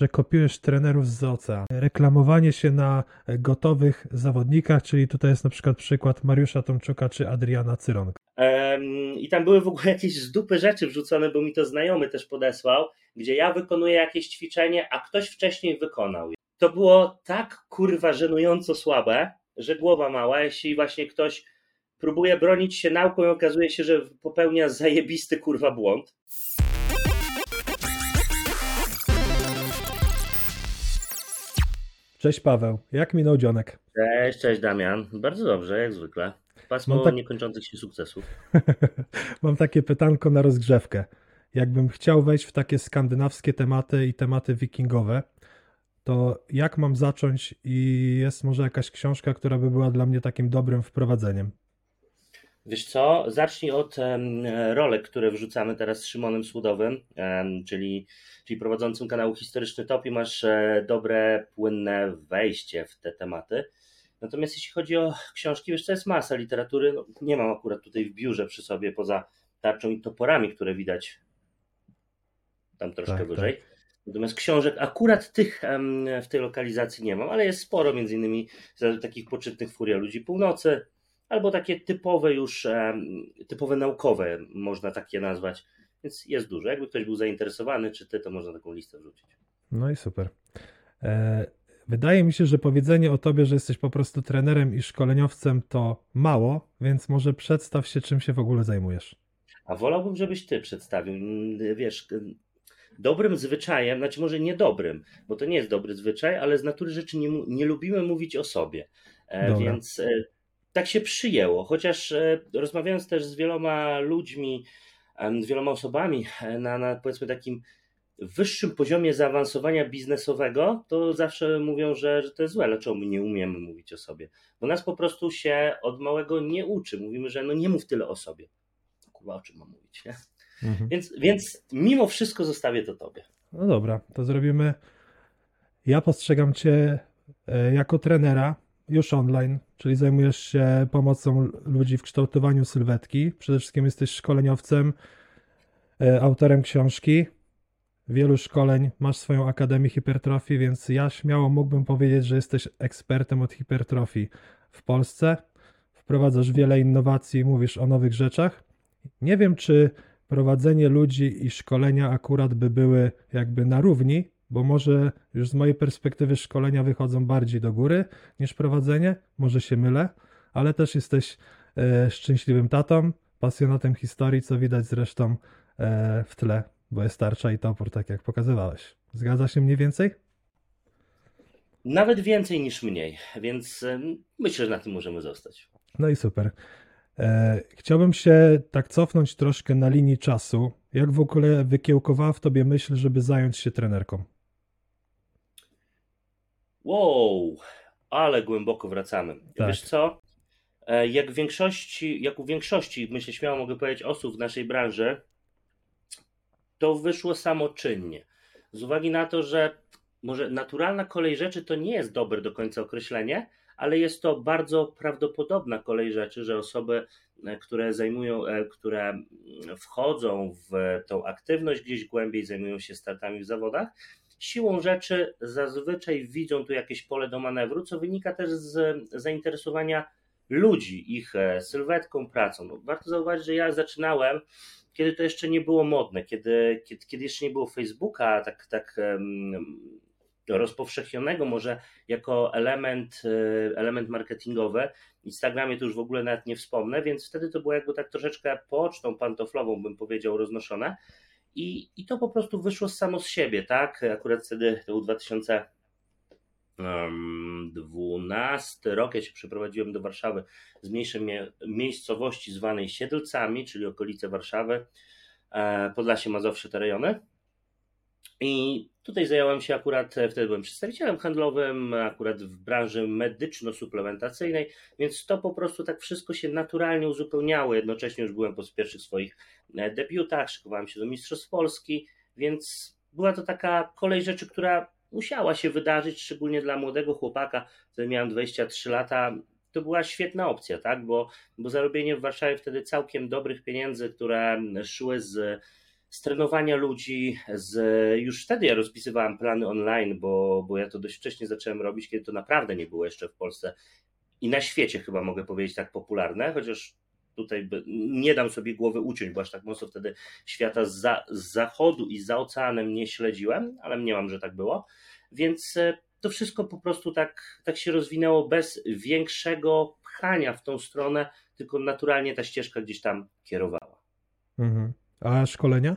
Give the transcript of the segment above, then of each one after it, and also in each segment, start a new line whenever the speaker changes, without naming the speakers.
że kopiujesz trenerów z oceanu. Reklamowanie się na gotowych zawodnikach, czyli tutaj jest na przykład przykład Mariusza Tomczuka czy Adriana Cyronka.
I tam były w ogóle jakieś z dupy rzeczy wrzucone, bo mi to znajomy też podesłał, gdzie ja wykonuję jakieś ćwiczenie, a ktoś wcześniej wykonał. To było tak kurwa żenująco słabe, że głowa mała, jeśli właśnie ktoś próbuje bronić się nauką i okazuje się, że popełnia zajebisty kurwa błąd.
Cześć Paweł, jak minął dzionek?
Cześć, cześć Damian. Bardzo dobrze, jak zwykle. Pasmo tak... niekończących się sukcesów.
Mam takie pytanko na rozgrzewkę. Jakbym chciał wejść w takie skandynawskie tematy i tematy wikingowe, to jak mam zacząć i jest może jakaś książka, która by była dla mnie takim dobrym wprowadzeniem?
Wiesz co, zacznij od rolek, które wrzucamy teraz z Szymonem Słudowym, czyli, czyli prowadzącym kanału Historyczny Top i masz e, dobre, płynne wejście w te tematy. Natomiast jeśli chodzi o książki, wiesz, to jest masa literatury. No, nie mam akurat tutaj w biurze przy sobie poza tarczą i toporami, które widać tam troszkę tak, wyżej. Tak. Natomiast książek akurat tych w tej lokalizacji nie mam, ale jest sporo, między innymi takich poczytnych Furia Ludzi Północy, albo takie typowe już, typowe naukowe, można takie nazwać. Więc jest dużo. Jakby ktoś był zainteresowany, czy ty, to można taką listę wrzucić.
No i super. E, wydaje mi się, że powiedzenie o tobie, że jesteś po prostu trenerem i szkoleniowcem, to mało, więc może przedstaw się, czym się w ogóle zajmujesz.
A wolałbym, żebyś ty przedstawił. Wiesz, dobrym zwyczajem, znaczy może nie dobrym, bo to nie jest dobry zwyczaj, ale z natury rzeczy nie, nie lubimy mówić o sobie. E, Dobra. Więc e, tak się przyjęło, chociaż e, rozmawiając też z wieloma ludźmi, z wieloma osobami na, na powiedzmy takim wyższym poziomie zaawansowania biznesowego, to zawsze mówią, że, że to jest złe. Dlaczego my nie umiemy mówić o sobie? Bo nas po prostu się od małego nie uczy. Mówimy, że no nie mów tyle o sobie. Kurwa, o czym mam mówić, nie? Mhm. Więc, więc mimo wszystko zostawię to tobie.
No dobra, to zrobimy. Ja postrzegam cię e, jako trenera już online, czyli zajmujesz się pomocą ludzi w kształtowaniu sylwetki. Przede wszystkim jesteś szkoleniowcem, e, autorem książki, wielu szkoleń, masz swoją Akademię Hipertrofii, więc ja śmiało mógłbym powiedzieć, że jesteś ekspertem od hipertrofii w Polsce. Wprowadzasz wiele innowacji, mówisz o nowych rzeczach. Nie wiem, czy prowadzenie ludzi i szkolenia akurat by były jakby na równi, bo może już z mojej perspektywy szkolenia wychodzą bardziej do góry niż prowadzenie, może się mylę, ale też jesteś e, szczęśliwym tatą, pasjonatem historii, co widać zresztą e, w tle, bo jest tarcza i topór, tak jak pokazywałeś. Zgadza się mniej więcej?
Nawet więcej niż mniej, więc e, myślę, że na tym możemy zostać.
No i super. E, chciałbym się tak cofnąć troszkę na linii czasu. Jak w ogóle wykiełkowała w tobie myśl, żeby zająć się trenerką?
Wow, ale głęboko wracamy. Tak. Wiesz co? E, jak, w większości, jak u większości, myślę, śmiało mogę powiedzieć, osób w naszej branży, to wyszło samoczynnie. Z uwagi na to, że może naturalna kolej rzeczy to nie jest dobre do końca określenie, ale jest to bardzo prawdopodobna kolej rzeczy, że osoby, e, które zajmują, e, które wchodzą w tą aktywność gdzieś głębiej, zajmują się startami w zawodach, siłą rzeczy zazwyczaj widzą tu jakieś pole do manewru, co wynika też z zainteresowania ludzi, ich e, sylwetką, pracą. No, warto zauważyć, że ja zaczynałem, kiedy to jeszcze nie było modne, kiedy, kiedy, kiedy jeszcze nie było Facebooka, tak, tak um, rozpowszechnionego może jako element, e, element marketingowy. Instagramie to już w ogóle nawet nie wspomnę, więc wtedy to było jakby tak troszeczkę pocztą pantoflową, bym powiedział, roznoszone. I, I to po prostu wyszło samo z siebie, tak? Akurat wtedy to był 2012 rok, ja się przeprowadziłem do Warszawy z mniejszej miejscowości zwanej Siedlcami, czyli okolice Warszawy, e, Podlasie, Mazowsze, te rejony. I tutaj zająłem się akurat, e, wtedy byłem przedstawicielem handlowym, akurat w branży medyczno-suplementacyjnej, więc to po prostu tak wszystko się naturalnie uzupełniało. Jednocześnie już byłem po pierwszych swoich e, debiutach, szykowałem się do Mistrzostw Polski, więc była to taka kolej rzeczy, która musiała się wydarzyć, szczególnie dla młodego chłopaka, wtedy miałem 23 lata. To była świetna opcja, tak? Bo, bo zarobienie w Warszawie wtedy całkiem dobrych pieniędzy, które szły z z trenowania ludzi, z, już wtedy ja rozpisywałem plany online, bo, bo ja to dość wcześnie zacząłem robić, kiedy to naprawdę nie było jeszcze w Polsce i na świecie chyba mogę powiedzieć tak popularne, chociaż tutaj nie dam sobie głowy uciąć, bo aż tak mocno wtedy świata z, za, z zachodu i za oceanem nie śledziłem, ale mniemam, że tak było. Więc e, to wszystko po prostu tak, tak się rozwinęło bez większego pchania w tą stronę, tylko naturalnie ta ścieżka gdzieś tam kierowała.
Mhm. A szkolenia?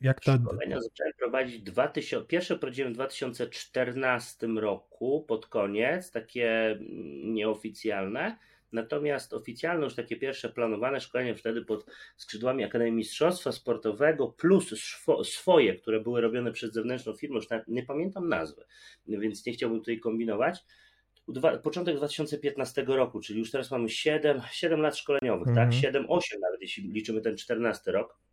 Jak ta...
Szkolenia zacząłem prowadzić 2000, pierwsze prowadziłem w 2014 roku pod koniec, takie mm, nieoficjalne. Natomiast oficjalne, już takie pierwsze planowane szkolenie wtedy pod skrzydłami Akademii Mistrzostwa Sportowego, plus swoje, które były robione przez zewnętrzną firmę, już nie pamiętam nazwy, więc nie chciałbym tutaj kombinować. Początek 2015 roku, czyli już teraz mamy 7, 7 lat szkoleniowych, tak? mhm. tak? 7, 8 nawet, jeśli liczymy ten 14 rok.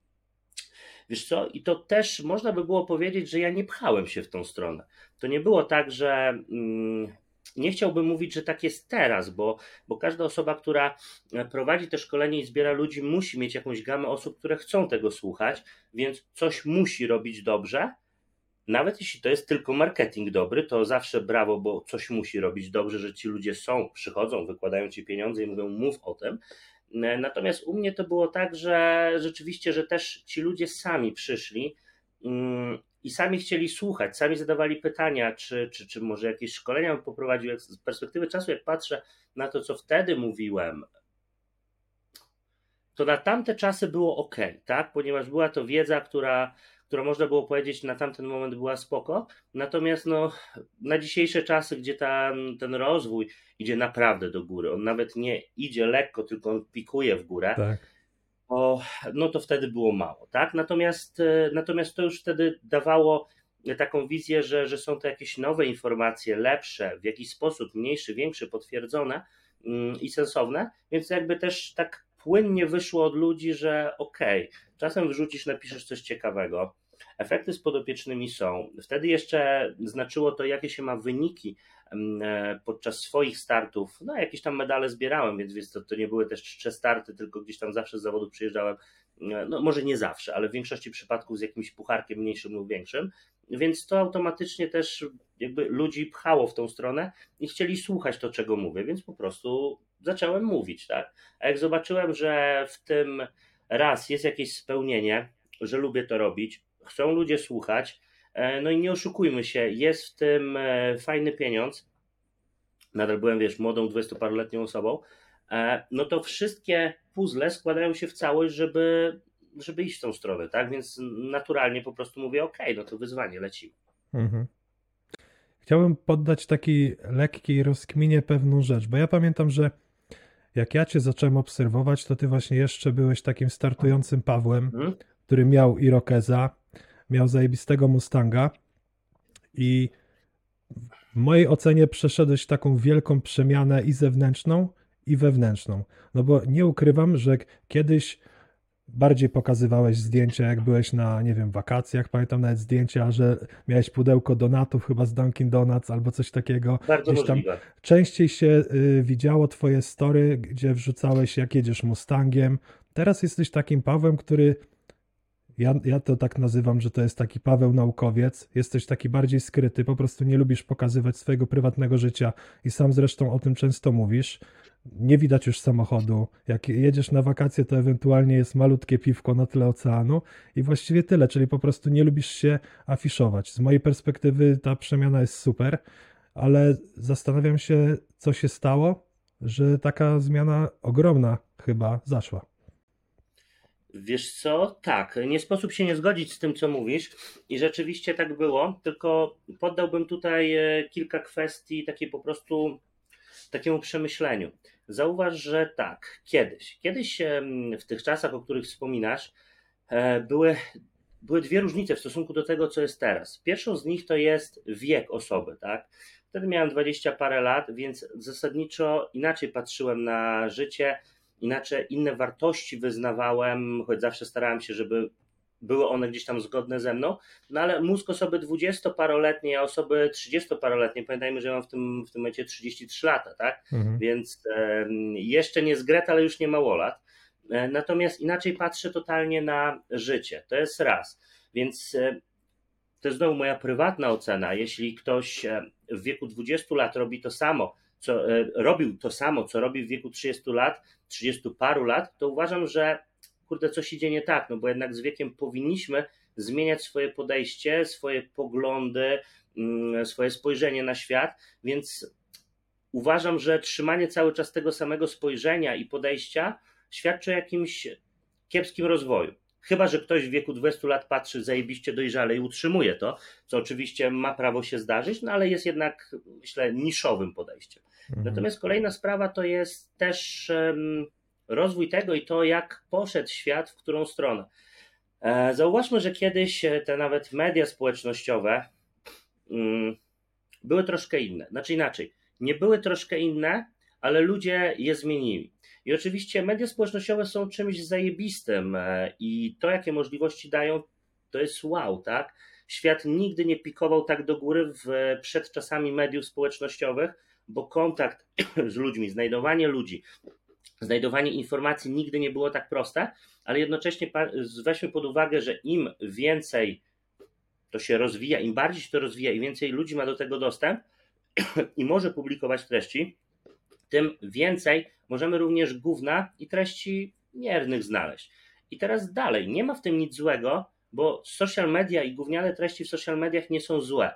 Wiesz co, i to też można by było powiedzieć, że ja nie pchałem się w tą stronę. To nie było tak, że mm, nie chciałbym mówić, że tak jest teraz, bo, bo każda osoba, która prowadzi te szkolenie i zbiera ludzi, musi mieć jakąś gamę osób, które chcą tego słuchać, więc coś musi robić dobrze. Nawet jeśli to jest tylko marketing dobry, to zawsze brawo, bo coś musi robić dobrze, że ci ludzie są, przychodzą, wykładają ci pieniądze i mówią, mów o tym. Natomiast u mnie to było tak, że rzeczywiście, że też ci ludzie sami przyszli mm, i sami chcieli słuchać, sami zadawali pytania, czy, czy, czy może jakieś szkolenia poprowadził. Z perspektywy czasu, jak patrzę na to, co wtedy mówiłem, to na tamte czasy było ok, tak? Ponieważ była to wiedza, która, która można było powiedzieć na tamten moment była spoko. Natomiast no, na dzisiejsze czasy, gdzie ta, ten rozwój idzie naprawdę do góry, on nawet nie idzie lekko, tylko on pikuje w górę. Tak o, no to wtedy było mało, tak? Natomiast, e, natomiast to już wtedy dawało taką wizję, że, że są to jakieś nowe informacje, lepsze, w jakiś sposób mniejszy, większy, potwierdzone mm, i sensowne, więc jakby też tak płynnie wyszło od ludzi, że okej, okay, czasem wrzucisz, napiszesz coś ciekawego, efekty z podopiecznymi są. Wtedy jeszcze znaczyło to, jakie się ma wyniki E, podczas swoich startów, no jakieś tam medale zbierałem, więc, to, to nie były też czcze starty, tylko gdzieś tam zawsze z zawodu przyjeżdżałem, e, no może nie zawsze, ale w większości przypadków z jakimś pucharkiem mniejszym lub większym, więc to automatycznie też jakby ludzi pchało w tą stronę i chcieli słuchać to, czego mówię, więc po prostu zacząłem mówić, tak? A jak zobaczyłem, że w tym raz jest jakieś spełnienie, że lubię to robić, chcą ludzie słuchać, E, no i nie oszukujmy się, jest w tym e, fajny pieniądz. Nadal byłem, wiesz, młodą, dwudziestoparoletnią osobą. E, no to wszystkie puzzle składają się w całość, żeby, żeby iść w tą stronę, tak? Więc naturalnie po prostu mówię, ok, no to wyzwanie, lecimy. Mhm.
Chciałbym poddać takiej lekkiej rozkminie pewną rzecz, bo ja pamiętam, że jak ja cię zacząłem obserwować, to ty właśnie jeszcze byłeś takim startującym Pawłem, mhm. który miał Irokeza, miał zajebistego Mustanga i w mojej ocenie przeszedłeś taką wielką przemianę i zewnętrzną, i wewnętrzną. No bo nie ukrywam, że kiedyś bardziej pokazywałeś zdjęcia, jak byłeś na, nie wiem, wakacjach. Pamiętam nawet zdjęcia, że miałeś pudełko donatów chyba z Dunkin Donuts albo coś takiego.
Bardzo Gdzieś tam możliwe.
Częściej się y, widziało twoje story, gdzie wrzucałeś, jak jedziesz Mustangiem. Teraz jesteś takim Pawłem, który ja, ja to tak nazywam, że to jest taki Paweł naukowiec. Jesteś taki bardziej skryty, po prostu nie lubisz pokazywać swojego prywatnego życia i sam zresztą o tym często mówisz. Nie widać już samochodu. Jak jedziesz na wakacje, to ewentualnie jest malutkie piwko na tle oceanu i właściwie tyle, czyli po prostu nie lubisz się afiszować. Z mojej perspektywy ta przemiana jest super, ale zastanawiam się, co się stało, że taka zmiana ogromna chyba zaszła.
Wiesz co? Tak, nie sposób się nie zgodzić z tym, co mówisz, i rzeczywiście tak było, tylko poddałbym tutaj e, kilka kwestii takiej po prostu takiemu przemyśleniu. Zauważ, że tak, kiedyś, kiedyś w tych czasach, o których wspominasz, e, były, były dwie różnice w stosunku do tego, co jest teraz. Pierwszą z nich to jest wiek osoby, tak? Wtedy miałem 20 parę lat, więc zasadniczo inaczej patrzyłem na życie inaczej inne wartości wyznawałem, choć zawsze starałem się, żeby były one gdzieś tam zgodne ze mną, no ale mózg osoby dwudziestoparoletniej, a osoby trzydziestoparoletniej, pamiętajmy, że ja mam w tym, w tym momencie 33 lata, tak? Mhm. Więc e, jeszcze nie zgret, ale już nie mało lat. E, natomiast inaczej patrzę totalnie na życie. To jest raz. Więc e, to jest znowu moja prywatna ocena. Jeśli ktoś e, w wieku 20 lat robi to samo, co robił to samo, co robi w wieku 30 lat, 30 paru lat, to uważam, że kurde, coś idzie nie tak, no bo jednak z wiekiem powinniśmy zmieniać swoje podejście, swoje poglądy, mm, swoje spojrzenie na świat, więc uważam, że trzymanie cały czas tego samego spojrzenia i podejścia świadczy o jakimś kiepskim rozwoju. Chyba, że ktoś w wieku 20 lat patrzy zajebiście dojrzale i utrzymuje to, co oczywiście ma prawo się zdarzyć, no ale jest jednak, myślę, niszowym podejściem. Mhm. Natomiast kolejna sprawa to jest też um, rozwój tego i to, jak poszedł świat, w którą stronę. E, zauważmy, że kiedyś te nawet media społecznościowe um, były troszkę inne. Znaczy inaczej, nie były troszkę inne, ale ludzie je zmienili. I oczywiście media społecznościowe są czymś zajebistym e, i to, jakie możliwości dają, to jest wow, tak? Świat nigdy nie pikował tak do góry w, przed czasami mediów społecznościowych, bo kontakt z ludźmi, znajdowanie ludzi, znajdowanie informacji nigdy nie było tak proste, ale jednocześnie weźmy pod uwagę, że im więcej to się rozwija, im bardziej się to rozwija i więcej ludzi ma do tego dostęp i może publikować treści, tym więcej możemy również gówna i treści miernych znaleźć. I teraz dalej, nie ma w tym nic złego, bo social media i gówniane treści w social mediach nie są złe.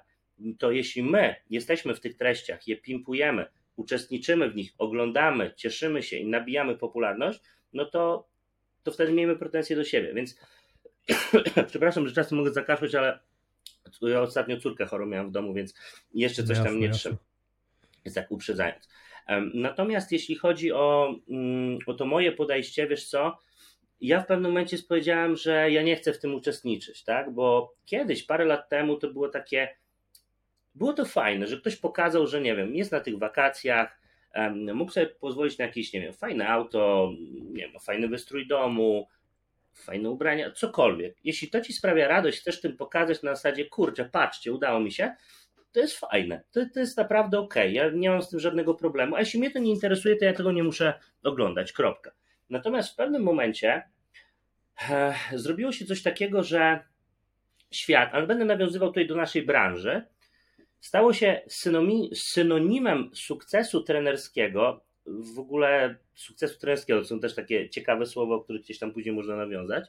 To jeśli my jesteśmy w tych treściach, je pimpujemy, uczestniczymy w nich, oglądamy, cieszymy się i nabijamy popularność, no to, to wtedy miejmy pretensje do siebie. Więc przepraszam, że czasem mogę zakaszleć, ale ja ostatnio córkę chorą miałem w domu, więc jeszcze coś tam nie trzeba. Jest tak uprzedzając. Natomiast jeśli chodzi o, mm, o to moje podejście, wiesz co, ja w pewnym momencie powiedziałem, że ja nie chcę w tym uczestniczyć, tak? Bo kiedyś, parę lat temu, to było takie. Było to fajne, że ktoś pokazał, że nie wiem, jest na tych wakacjach, mógł sobie pozwolić na jakieś, nie wiem, fajne auto, nie wiem, fajny wystrój domu, fajne ubrania, cokolwiek. Jeśli to ci sprawia radość, chcesz tym pokazać na zasadzie, kurczę, patrzcie, udało mi się, to jest fajne. To, to jest naprawdę ok. Ja nie mam z tym żadnego problemu. A jeśli mnie to nie interesuje, to ja tego nie muszę oglądać. Kropka. Natomiast w pewnym momencie e, zrobiło się coś takiego, że świat, ale będę nawiązywał tutaj do naszej branży, stało się synonimem sukcesu trenerskiego. W ogóle sukcesu trenerskiego to są też takie ciekawe słowa, o których gdzieś tam później można nawiązać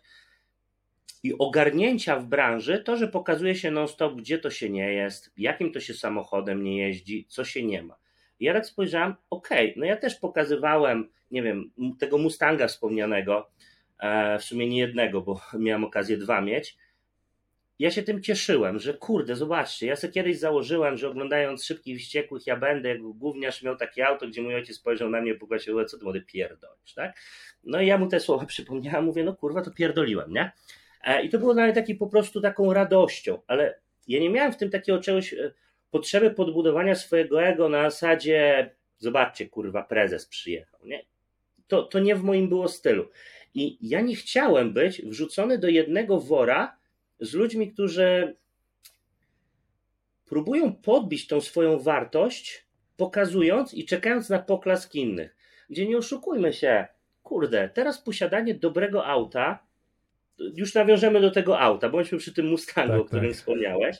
i ogarnięcia w branży, to, że pokazuje się non-stop, gdzie to się nie jest, jakim to się samochodem nie jeździ, co się nie ma. I ja tak spojrzałem, okej, okay, no ja też pokazywałem, nie wiem, tego Mustanga wspomnianego, e, w sumie nie jednego, bo miałem okazję dwa mieć. Ja się tym cieszyłem, że kurde, zobaczcie, ja sobie kiedyś założyłem, że oglądając Szybkich Wściekłych, ja będę, jak gówniarz miał takie auto, gdzie mój ojciec spojrzał na mnie i powiedział, co ty młody pierdolisz, tak? No i ja mu te słowa przypomniałem, mówię, no kurwa, to pierdoliłem, nie? E, I to było nawet taki po prostu taką radością, ale ja nie miałem w tym takiego czegoś, e, potrzeby podbudowania swojego ego na zasadzie, zobaczcie, kurwa, prezes przyjechał, nie? To, to nie w moim było stylu. I ja nie chciałem być wrzucony do jednego wora z ludźmi, którzy próbują podbić tą swoją wartość, pokazując i czekając na poklask innych. Gdzie nie oszukujmy się, kurde, teraz posiadanie dobrego auta już nawiążemy do tego auta, bądźmy przy tym Mustangu, tak, o którym tak. wspomniałeś.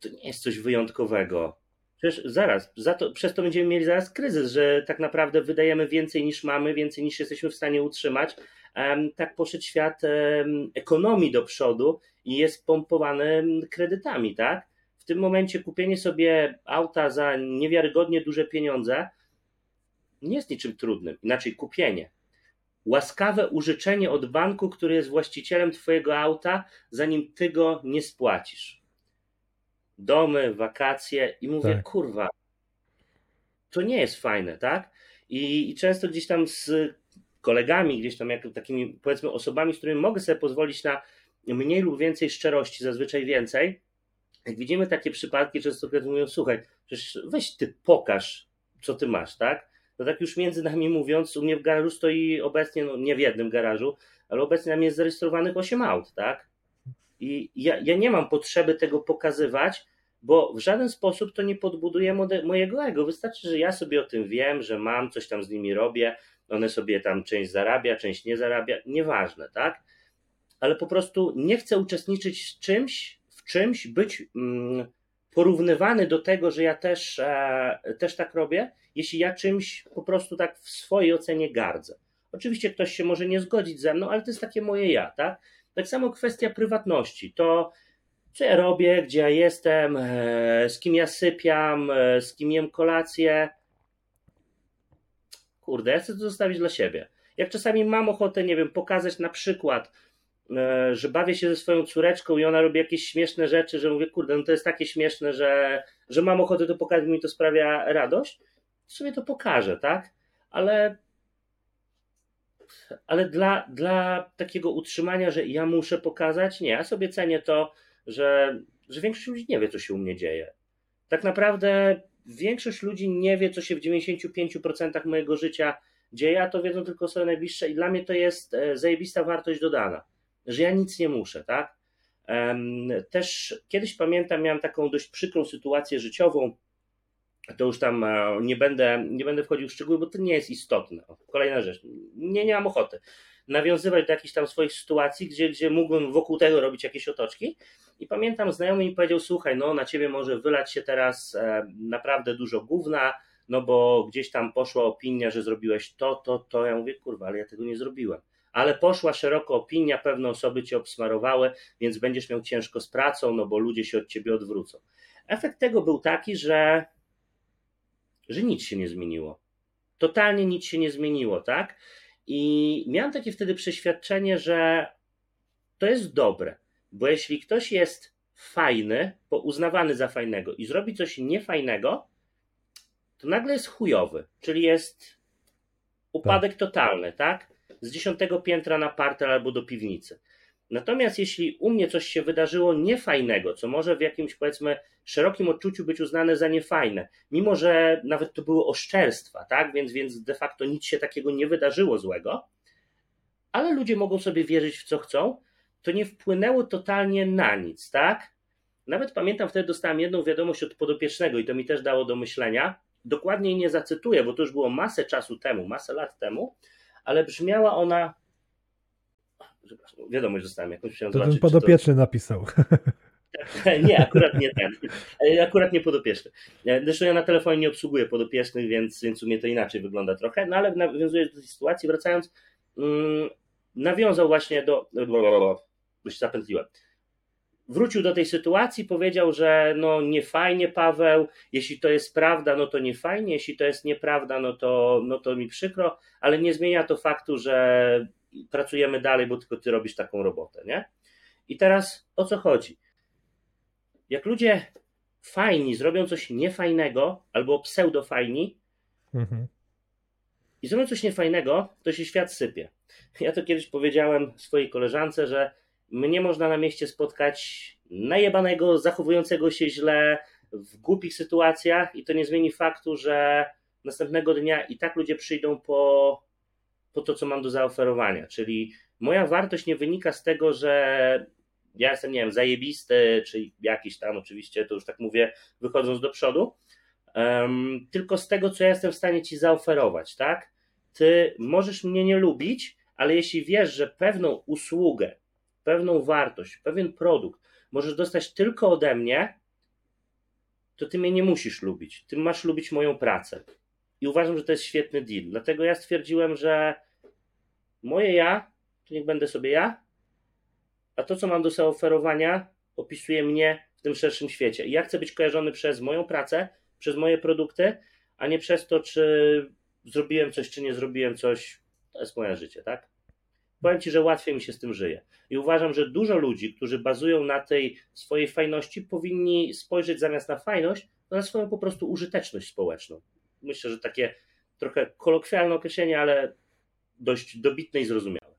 To nie jest coś wyjątkowego. Przecież zaraz, za to, przez to będziemy mieli zaraz kryzys, że tak naprawdę wydajemy więcej niż mamy, więcej niż jesteśmy w stanie utrzymać. Tak poszedł świat ekonomii do przodu i jest pompowany kredytami, tak? W tym momencie kupienie sobie auta za niewiarygodnie duże pieniądze nie jest niczym trudnym. Inaczej kupienie łaskawe użyczenie od banku, który jest właścicielem Twojego auta, zanim Ty go nie spłacisz. Domy, wakacje i mówię, tak. kurwa, to nie jest fajne, tak? I, I, często gdzieś tam z kolegami, gdzieś tam jak takimi powiedzmy osobami, z którymi mogę sobie pozwolić na mniej lub więcej szczerości, zazwyczaj więcej. Jak widzimy takie przypadki, często mówią, słuchaj, przecież weź ty pokaż, co ty masz, tak? To tak już między nami mówiąc, u mnie w garażu stoi obecnie, no nie w jednym garażu, ale obecnie nam jest zarejestrowanych 8 aut, tak? I ja, ja nie mam potrzeby tego pokazywać, bo w żaden sposób to nie podbuduje mojego ego. Wystarczy, że ja sobie o tym wiem, że mam, coś tam z nimi robię one sobie tam część zarabia, część nie zarabia, nieważne, tak? Ale po prostu nie chcę uczestniczyć w czymś, w czymś, być mm, porównywany do tego, że ja też, e, też tak robię, jeśli ja czymś po prostu tak w swojej ocenie gardzę. Oczywiście ktoś się może nie zgodzić ze mną, ale to jest takie moje ja, tak? Tak samo kwestia prywatności. To, co ja robię, gdzie ja jestem, e, z kim ja sypiam, e, z kim jem kolację. Kurde, ja chcę to zostawić dla siebie. Jak czasami mam ochotę, nie wiem, pokazać na przykład, że bawię się ze swoją córeczką i ona robi jakieś śmieszne rzeczy, że mówię, kurde, no to jest takie śmieszne, że, że mam ochotę to pokazać, mi to sprawia radość, to sobie to pokażę, tak? Ale ale dla, dla takiego utrzymania, że ja muszę pokazać, nie, ja sobie cenię to, że, że większość ludzi nie wie, co się u mnie dzieje. Tak naprawdę większość ludzi nie wie, co się w 95% mojego życia dzieje, a to wiedzą tylko osoby najbliższe i dla mnie to jest e, zajebista wartość dodana, że ja nic nie muszę, tak? Też kiedyś pamiętam, miałem taką dość przykrą sytuację życiową, to już tam e, nie będę, nie będę wchodził w szczegóły, bo to nie jest istotne. Kolejna rzecz, nie, nie mam ochoty nawiązywać do jakichś tam swoich sytuacji, gdzie, gdzie mógłbym wokół tego robić jakieś otoczki. I pamiętam, znajomy mi powiedział: Słuchaj, no na ciebie może wylać się teraz e, naprawdę dużo gówna, no bo gdzieś tam poszła opinia, że zrobiłeś to, to, to. Ja mówię: Kurwa, ale ja tego nie zrobiłem. Ale poszła szeroko opinia, pewne osoby cię obsmarowały, więc będziesz miał ciężko z pracą, no bo ludzie się od ciebie odwrócą. Efekt tego był taki, że że nic się nie zmieniło. Totalnie nic się nie zmieniło, tak? I miałem takie wtedy przeświadczenie, że to jest dobre, bo jeśli ktoś jest fajny, bo uznawany za fajnego i zrobi coś niefajnego, to nagle jest chujowy, czyli jest upadek tak. totalny, tak? Z dziesiątego piętra na parter albo do piwnicy. Natomiast jeśli u mnie coś się wydarzyło niefajnego, co może w jakimś powiedzmy szerokim odczuciu być uznane za niefajne, mimo że nawet to były oszczerstwa, tak? Więc, więc de facto nic się takiego nie wydarzyło złego, ale ludzie mogą sobie wierzyć w co chcą, to nie wpłynęło totalnie na nic, tak? Nawet pamiętam, wtedy dostałem jedną wiadomość od podopiecznego i to mi też dało do myślenia. Dokładnie nie zacytuję, bo to już było masę czasu temu, masę lat temu, ale brzmiała ona wiadomość dostałem jakąś.
Chciałem to ten podopieczny to... napisał.
nie, akurat nie ten. Akurat nie podopieczny. Zresztą ja na telefonie nie obsługuję podopiecznych, więc, więc u mnie to inaczej wygląda trochę. No ale nawiązując do tej sytuacji, wracając, mm, nawiązał właśnie do. Bo się zapętliłem. Wrócił do tej sytuacji, powiedział, że no nie fajnie, Paweł, jeśli to jest prawda, no to nie fajnie, jeśli to jest nieprawda, no to, no to mi przykro, ale nie zmienia to faktu, że pracujemy dalej, bo tylko ty robisz taką robotę, nie? I teraz o co chodzi? Jak ludzie fajni zrobią coś niefajnego albo pseudofajni mhm. i zrobią coś niefajnego, to się świat sypie. Ja to kiedyś powiedziałem swojej koleżance, że mnie można na mieście spotkać najebanego, zachowującego się źle, w głupich sytuacjach i to nie zmieni faktu, że następnego dnia i tak ludzie przyjdą po po to, co mam do zaoferowania. Czyli moja wartość nie wynika z tego, że ja jestem, nie wiem, zajebisty, czy jakiś tam, oczywiście, to już tak mówię, wychodząc do przodu, um, tylko z tego, co ja jestem w stanie ci zaoferować, tak? Ty możesz mnie nie lubić, ale jeśli wiesz, że pewną usługę, pewną wartość, pewien produkt możesz dostać tylko ode mnie, to ty mnie nie musisz lubić. Ty masz lubić moją pracę. I uważam, że to jest świetny deal. Dlatego ja stwierdziłem, że moje ja, to niech będę sobie ja, a to, co mam do zaoferowania, opisuje mnie w tym szerszym świecie. I ja chcę być kojarzony przez moją pracę, przez moje produkty, a nie przez to, czy zrobiłem coś, czy nie zrobiłem coś. To jest moje życie, tak? Powiem Ci, że łatwiej mi się z tym żyje. I uważam, że dużo ludzi, którzy bazują na tej swojej fajności, powinni spojrzeć zamiast na fajność, na swoją po prostu użyteczność społeczną myślę, że takie trochę kolokwialne określenie, ale dość dobitne i zrozumiałe.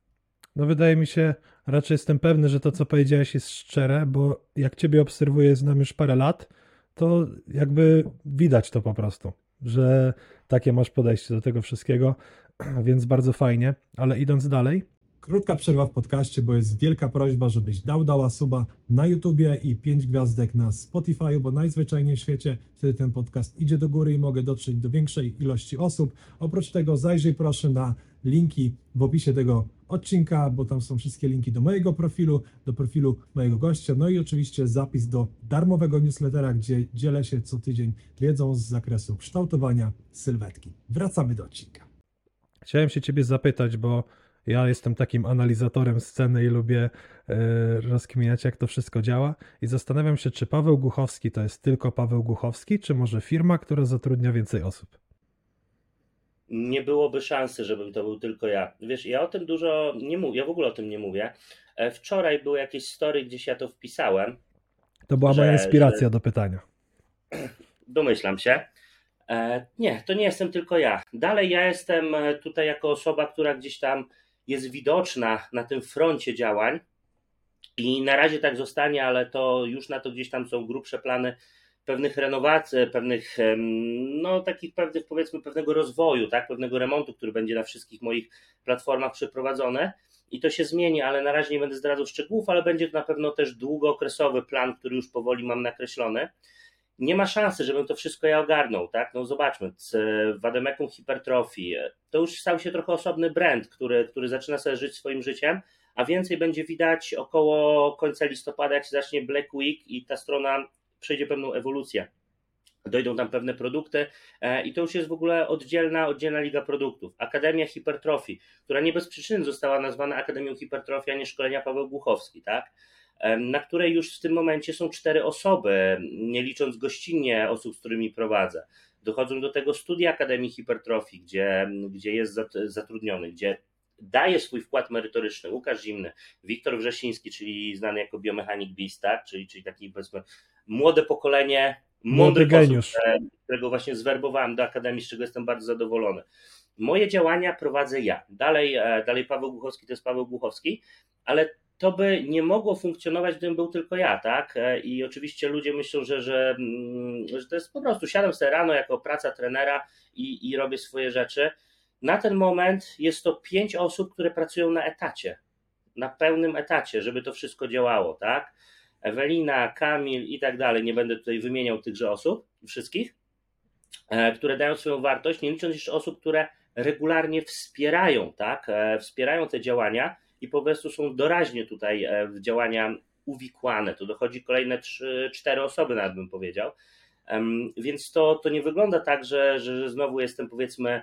No wydaje mi się, raczej jestem pewny, że to, co powiedziałeś jest szczere, bo jak ciebie obserwuję, znam już parę lat, to jakby widać to po prostu, że takie masz podejście do tego wszystkiego, więc bardzo fajnie, ale idąc dalej, Krótka przerwa w podcaście, bo jest wielka prośba, żebyś dał dała suba na YouTubie i 5 gwiazdek na Spotify, bo najzwyczajniej w świecie wtedy ten podcast idzie do góry i mogę dotrzeć do większej ilości osób. Oprócz tego zajrzyj proszę na linki w opisie tego odcinka, bo tam są wszystkie linki do mojego profilu, do profilu mojego gościa, no i oczywiście zapis do darmowego newslettera, gdzie dzielę się co tydzień wiedzą z zakresu kształtowania sylwetki. Wracamy do odcinka. Chciałem się ciebie zapytać, bo ja jestem takim analizatorem sceny i lubię e, rozkminiać, jak to wszystko działa. I zastanawiam się, czy Paweł Głuchowski to jest tylko Paweł Głuchowski, czy może firma, która zatrudnia więcej osób?
Nie byłoby szansy, żebym to był tylko ja. Wiesz, ja o tym dużo nie mówię, ja w ogóle o tym nie mówię. E, wczoraj były jakieś story, gdzieś ja to wpisałem.
To była
że,
moja inspiracja
że...
do pytania.
Domyślam się. E, nie, to nie jestem tylko ja. Dalej ja jestem tutaj jako osoba, która gdzieś tam jest widoczna na tym froncie działań i na razie tak zostanie, ale to już na to gdzieś tam są grubsze plany pewnych renowacji, pewnych, no takich pewnych powiedzmy pewnego rozwoju, tak, pewnego remontu, który będzie na wszystkich moich platformach przeprowadzony i to się zmieni, ale na razie nie będę zdradzał szczegółów, ale będzie to na pewno też długookresowy plan, który już powoli mam nakreślony nie ma szansy, żebym to wszystko ja ogarnął, tak? No zobaczmy, wademekum hipertrofii, to już stał się trochę osobny brand, który, który zaczyna sobie żyć swoim życiem, a więcej będzie widać około końca listopada, jak się zacznie Black Week i ta strona przejdzie pewną ewolucję. Dojdą tam pewne produkty e, i to już jest w ogóle oddzielna, oddzielna liga produktów. Akademia Hipertrofii, która nie bez przyczyny została nazwana Akademią Hipertrofii, a nie szkolenia Paweł Głuchowski, tak? Na której już w tym momencie są cztery osoby, nie licząc gościnnie osób, z którymi prowadzę. Dochodzą do tego studia Akademii Hipertrofii, gdzie, gdzie jest zatrudniony, gdzie daje swój wkład merytoryczny Łukasz Zimny, Wiktor Wrzesiński, czyli znany jako biomechanik BIS, tak? czyli, czyli taki powiedzmy młode pokolenie, młody geniusz, którego właśnie zwerbowałem do Akademii, z czego jestem bardzo zadowolony. Moje działania prowadzę ja. Dalej, e, dalej Paweł Głuchowski to jest Paweł Głuchowski, ale to by nie mogło funkcjonować, gdybym był tylko ja, tak? E, I oczywiście ludzie myślą, że, że, mm, że to jest po prostu siadam sobie rano jako praca trenera i, i robię swoje rzeczy. Na ten moment jest to pięć osób, które pracują na etacie, na pełnym etacie, żeby to wszystko działało, tak? Ewelina, Kamil i tak dalej, nie będę tutaj wymieniał tychże osób, wszystkich, e, które dają swoją wartość, nie licząc jeszcze osób, które regularnie wspierają, tak? E, wspierają te działania i po prostu są doraźnie tutaj e, w działania uwikłane. To dochodzi kolejne trzy, cztery osoby, nawet bym powiedział. Więc to, to nie wygląda tak, że, że znowu jestem powiedzmy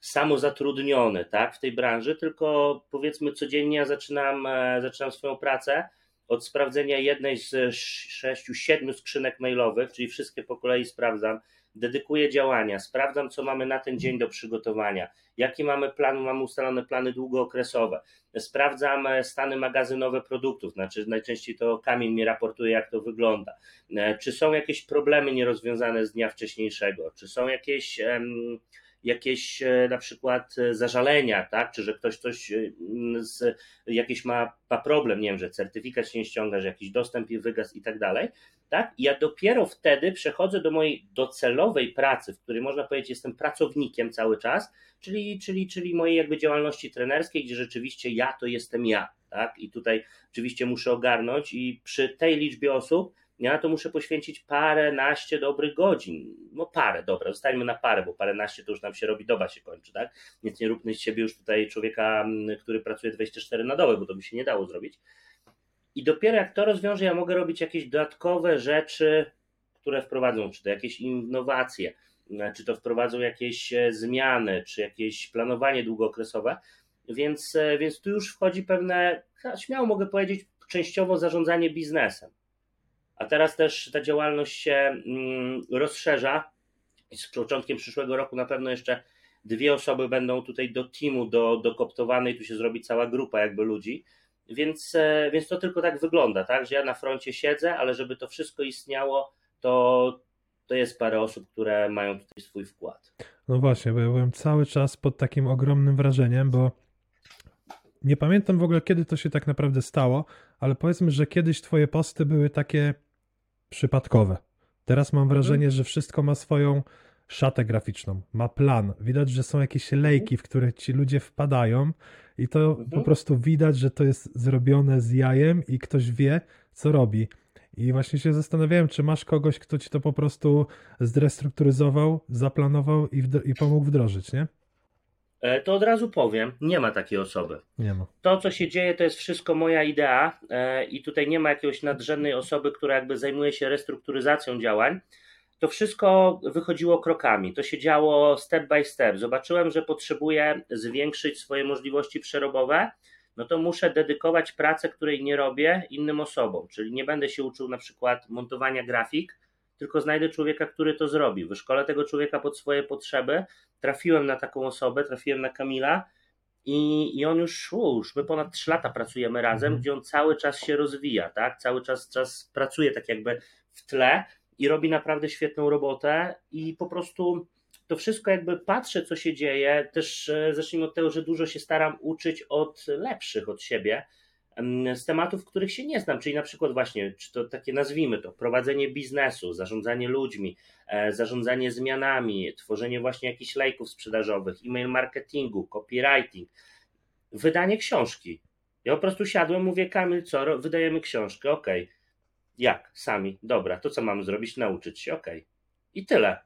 samozatrudniony tak, w tej branży, tylko powiedzmy codziennie zaczynam, e, zaczynam swoją pracę od sprawdzenia jednej z sześciu, siedmiu skrzynek mailowych, czyli wszystkie po kolei sprawdzam, dedykuję działania, sprawdzam, co mamy na ten dzień do przygotowania, jaki mamy plan, mamy ustalone plany długookresowe, sprawdzam e, stany magazynowe produktów, znaczy najczęściej to kamień mi raportuje, jak to wygląda, e, czy są jakieś problemy nierozwiązane z dnia wcześniejszego, czy są jakieś. Um, jakieś e, na przykład e, zażalenia, tak? czy że ktoś coś e, z, jakiś ma, ma problem, nie wiem, że certyfikat się nie ściąga, że jakiś dostęp i wygas i tak dalej, tak? Ja dopiero wtedy przechodzę do mojej docelowej pracy, w której można powiedzieć jestem pracownikiem cały czas, czyli, czyli, czyli mojej jakby działalności trenerskiej, gdzie rzeczywiście ja to jestem ja, tak? I tutaj oczywiście muszę ogarnąć i przy tej liczbie osób ja na to muszę poświęcić parę naście dobrych godzin. No parę, dobra, zostańmy na parę, bo parę naście to już nam się robi, doba się kończy, tak? Więc nie róbmy z siebie już tutaj człowieka, który pracuje 24 na dobę, bo to by się nie dało zrobić. I dopiero jak to rozwiążę, ja mogę robić jakieś dodatkowe rzeczy, które wprowadzą, czy to jakieś innowacje, czy to wprowadzą jakieś e, zmiany, czy jakieś planowanie długookresowe. Więc, e, więc tu już wchodzi pewne, śmiało mogę powiedzieć, częściowo zarządzanie biznesem a teraz też ta działalność się mm, rozszerza. Z początkiem przyszłego roku na pewno jeszcze dwie osoby będą tutaj do teamu do, dokoptowane i tu się zrobi cała grupa jakby ludzi. Więc, e, więc to tylko tak wygląda, tak? Że ja na froncie siedzę, ale żeby to wszystko istniało, to, to jest parę osób, które mają tutaj swój wkład.
No właśnie, bo ja byłem cały czas pod takim ogromnym wrażeniem, bo nie pamiętam w ogóle, kiedy to się tak naprawdę stało, ale powiedzmy, że kiedyś twoje posty były takie przypadkowe. Teraz mam wrażenie, że wszystko ma swoją, szatę graficzną, ma plan. Widać, że są jakieś lejki, w które ci ludzie wpadają i to
Mhm.
po prostu widać, że to jest zrobione z jajem i ktoś wie, co robi. I właśnie się zastanawiałem, czy masz kogoś, kto ci to po prostu zrestrukturyzował, zaplanował i, i pomógł wdrożyć, nie?
E, To od razu powiem, nie ma takiej osoby.
Nie ma.
To, co się dzieje, to jest wszystko moja idea e, i tutaj nie ma jakiegoś nadrzędnej osoby, która jakby zajmuje się restrukturyzacją działań. To wszystko wychodziło krokami, to się działo step by step. Zobaczyłem, że potrzebuję zwiększyć swoje możliwości przerobowe, no to muszę dedykować pracę, której nie robię innym osobom, czyli nie będę się uczył na przykład montowania grafik, tylko znajdę człowieka, który to zrobi. Wyszkolę tego człowieka pod swoje potrzeby. Trafiłem na taką osobę, trafiłem na Kamila, i, I on już, u, już my ponad 3 lata pracujemy razem,
Mhm.
gdzie on cały czas się rozwija, tak? Cały czas, czas pracuje tak jakby w tle i robi naprawdę świetną robotę i po prostu to wszystko jakby patrzę, co się dzieje. Też e, zacznijmy od tego, że dużo się staram uczyć od lepszych od siebie, z tematów, których się nie znam, czyli na przykład właśnie, czy to takie nazwijmy to, prowadzenie biznesu, zarządzanie ludźmi, e, zarządzanie zmianami, tworzenie właśnie jakichś lejków sprzedażowych, e-mail marketingu, copywriting, wydanie książki. Ja po prostu siadłem, mówię, Kamil, co, wydajemy książkę, okej. Jak? Sami. Dobra, to co mamy zrobić? Nauczyć się, okej. I tyle.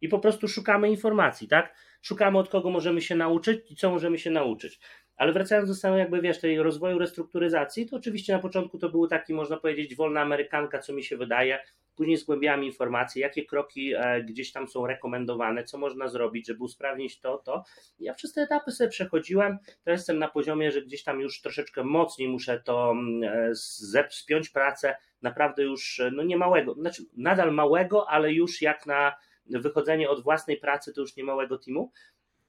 I po prostu szukamy informacji, tak? Szukamy od kogo możemy się nauczyć i co możemy się nauczyć. Ale wracając do samej jakby, wiesz, tej rozwoju restrukturyzacji, to oczywiście na początku to był taki, można powiedzieć, wolna amerykanka, co mi się wydaje. Później zgłębiałem informacje, jakie kroki e, gdzieś tam są rekomendowane, co można zrobić, żeby usprawnić to, to. Ja przez te etapy sobie przechodziłem, to jestem na poziomie, że gdzieś tam już troszeczkę mocniej muszę to mm, e, spiąć pracę, naprawdę już, e, no nie małego, znaczy nadal małego, ale już jak na wychodzenie od własnej pracy, to już nie małego teamu.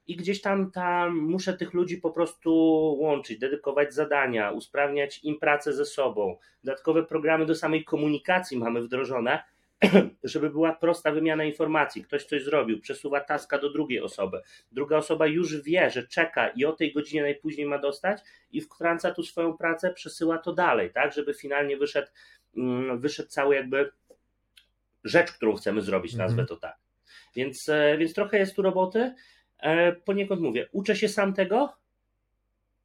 I gdzieś tam, tam muszę tych ludzi po prostu łączyć, dedykować zadania, usprawniać im pracę ze sobą. Dodatkowe programy do samej komunikacji mamy wdrożone, żeby była prosta wymiana informacji. Ktoś coś zrobił, przesuwa taska do drugiej osoby. Druga osoba już wie, że czeka i o tej godzinie najpóźniej ma dostać i wkręca tu swoją pracę, przesyła to dalej, tak, żeby finalnie wyszedł, mm, wyszedł cały jakby rzecz, którą chcemy zrobić,
Mhm.
nazwę to tak. Więc, e, więc trochę jest tu roboty. E, Poniekąd mówię, uczę się sam tego,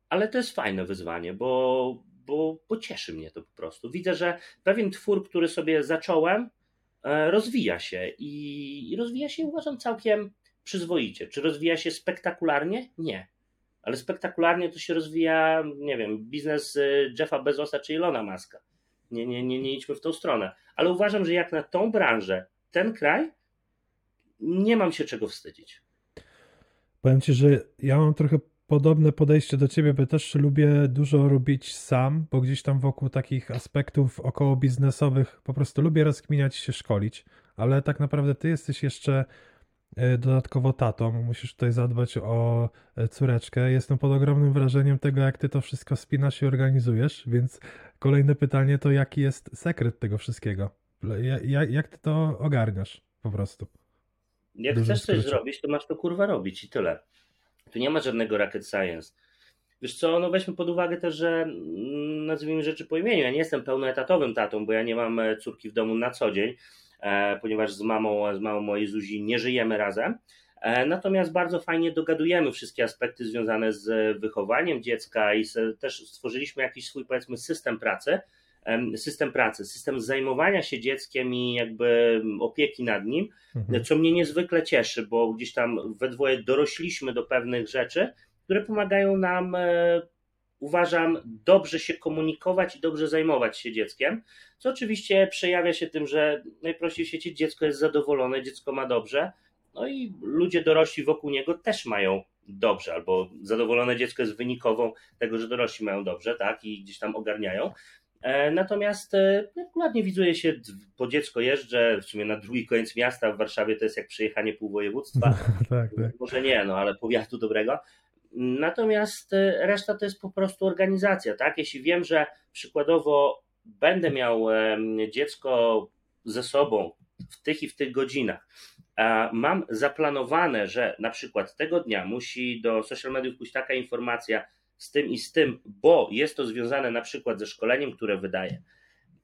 ale to jest fajne wyzwanie, bo, bo, bo cieszy mnie to po prostu. Widzę, że pewien twór, który sobie zacząłem, e, rozwija się i, rozwija się uważam całkiem przyzwoicie. Czy rozwija się spektakularnie? Nie. Ale spektakularnie to się rozwija, nie wiem, biznes e, Jeffa Bezosa czy Ilona Maska. Nie, nie, nie, nie idźmy w tą stronę. Ale uważam, że jak na tą branżę, ten kraj, nie mam się czego wstydzić.
Powiem ci, że ja mam trochę podobne podejście do ciebie, bo też lubię dużo robić sam, bo gdzieś tam wokół takich aspektów około biznesowych po prostu lubię rozkminiać się, szkolić, ale tak naprawdę ty jesteś jeszcze e, dodatkowo tatą, musisz tutaj zadbać o e, córeczkę. Jestem pod ogromnym wrażeniem tego, jak ty to wszystko spinasz i organizujesz, więc kolejne pytanie to jaki jest sekret tego wszystkiego? Ja- ja- Jak ty to ogarniasz po prostu?
Jak
Dużym
chcesz coś zrobić, to masz to kurwa robić i tyle. Tu nie ma żadnego rocket science. Wiesz co, no weźmy pod uwagę też, że mm, nazwijmy rzeczy po imieniu. Ja nie jestem pełnoetatowym tatą, bo ja nie mam e, córki w domu na co dzień, e, ponieważ z mamą, z mamą mojej Zuzi nie żyjemy razem. E, Natomiast bardzo fajnie dogadujemy wszystkie aspekty związane z wychowaniem dziecka i też stworzyliśmy jakiś swój, powiedzmy, system pracy, system pracy, system zajmowania się dzieckiem i jakby opieki nad nim,
Mhm.
co mnie niezwykle cieszy, bo gdzieś tam we dwoje dorośliśmy do pewnych rzeczy, które pomagają nam, e, uważam, dobrze się komunikować i dobrze zajmować się dzieckiem, co oczywiście przejawia się tym, że najprościej w świecie dziecko jest zadowolone, dziecko ma dobrze, no i ludzie dorośli wokół niego też mają dobrze, albo zadowolone dziecko jest wynikową tego, że dorośli mają dobrze, tak, i gdzieś tam ogarniają. E, Natomiast e, regularnie widzuje się, po dziecko jeżdżę, w sumie na drugi koniec miasta, w Warszawie to jest jak przejechanie pół województwa,
tak, tak.
może nie, no ale powiatu dobrego. Natomiast e, reszta to jest po prostu organizacja, tak? Jeśli wiem, że przykładowo będę miał dziecko ze sobą w tych i w tych godzinach, mam zaplanowane, że na przykład tego dnia musi do social mediów pójść taka informacja z tym i z tym, bo jest to związane na przykład ze szkoleniem, które wydaję,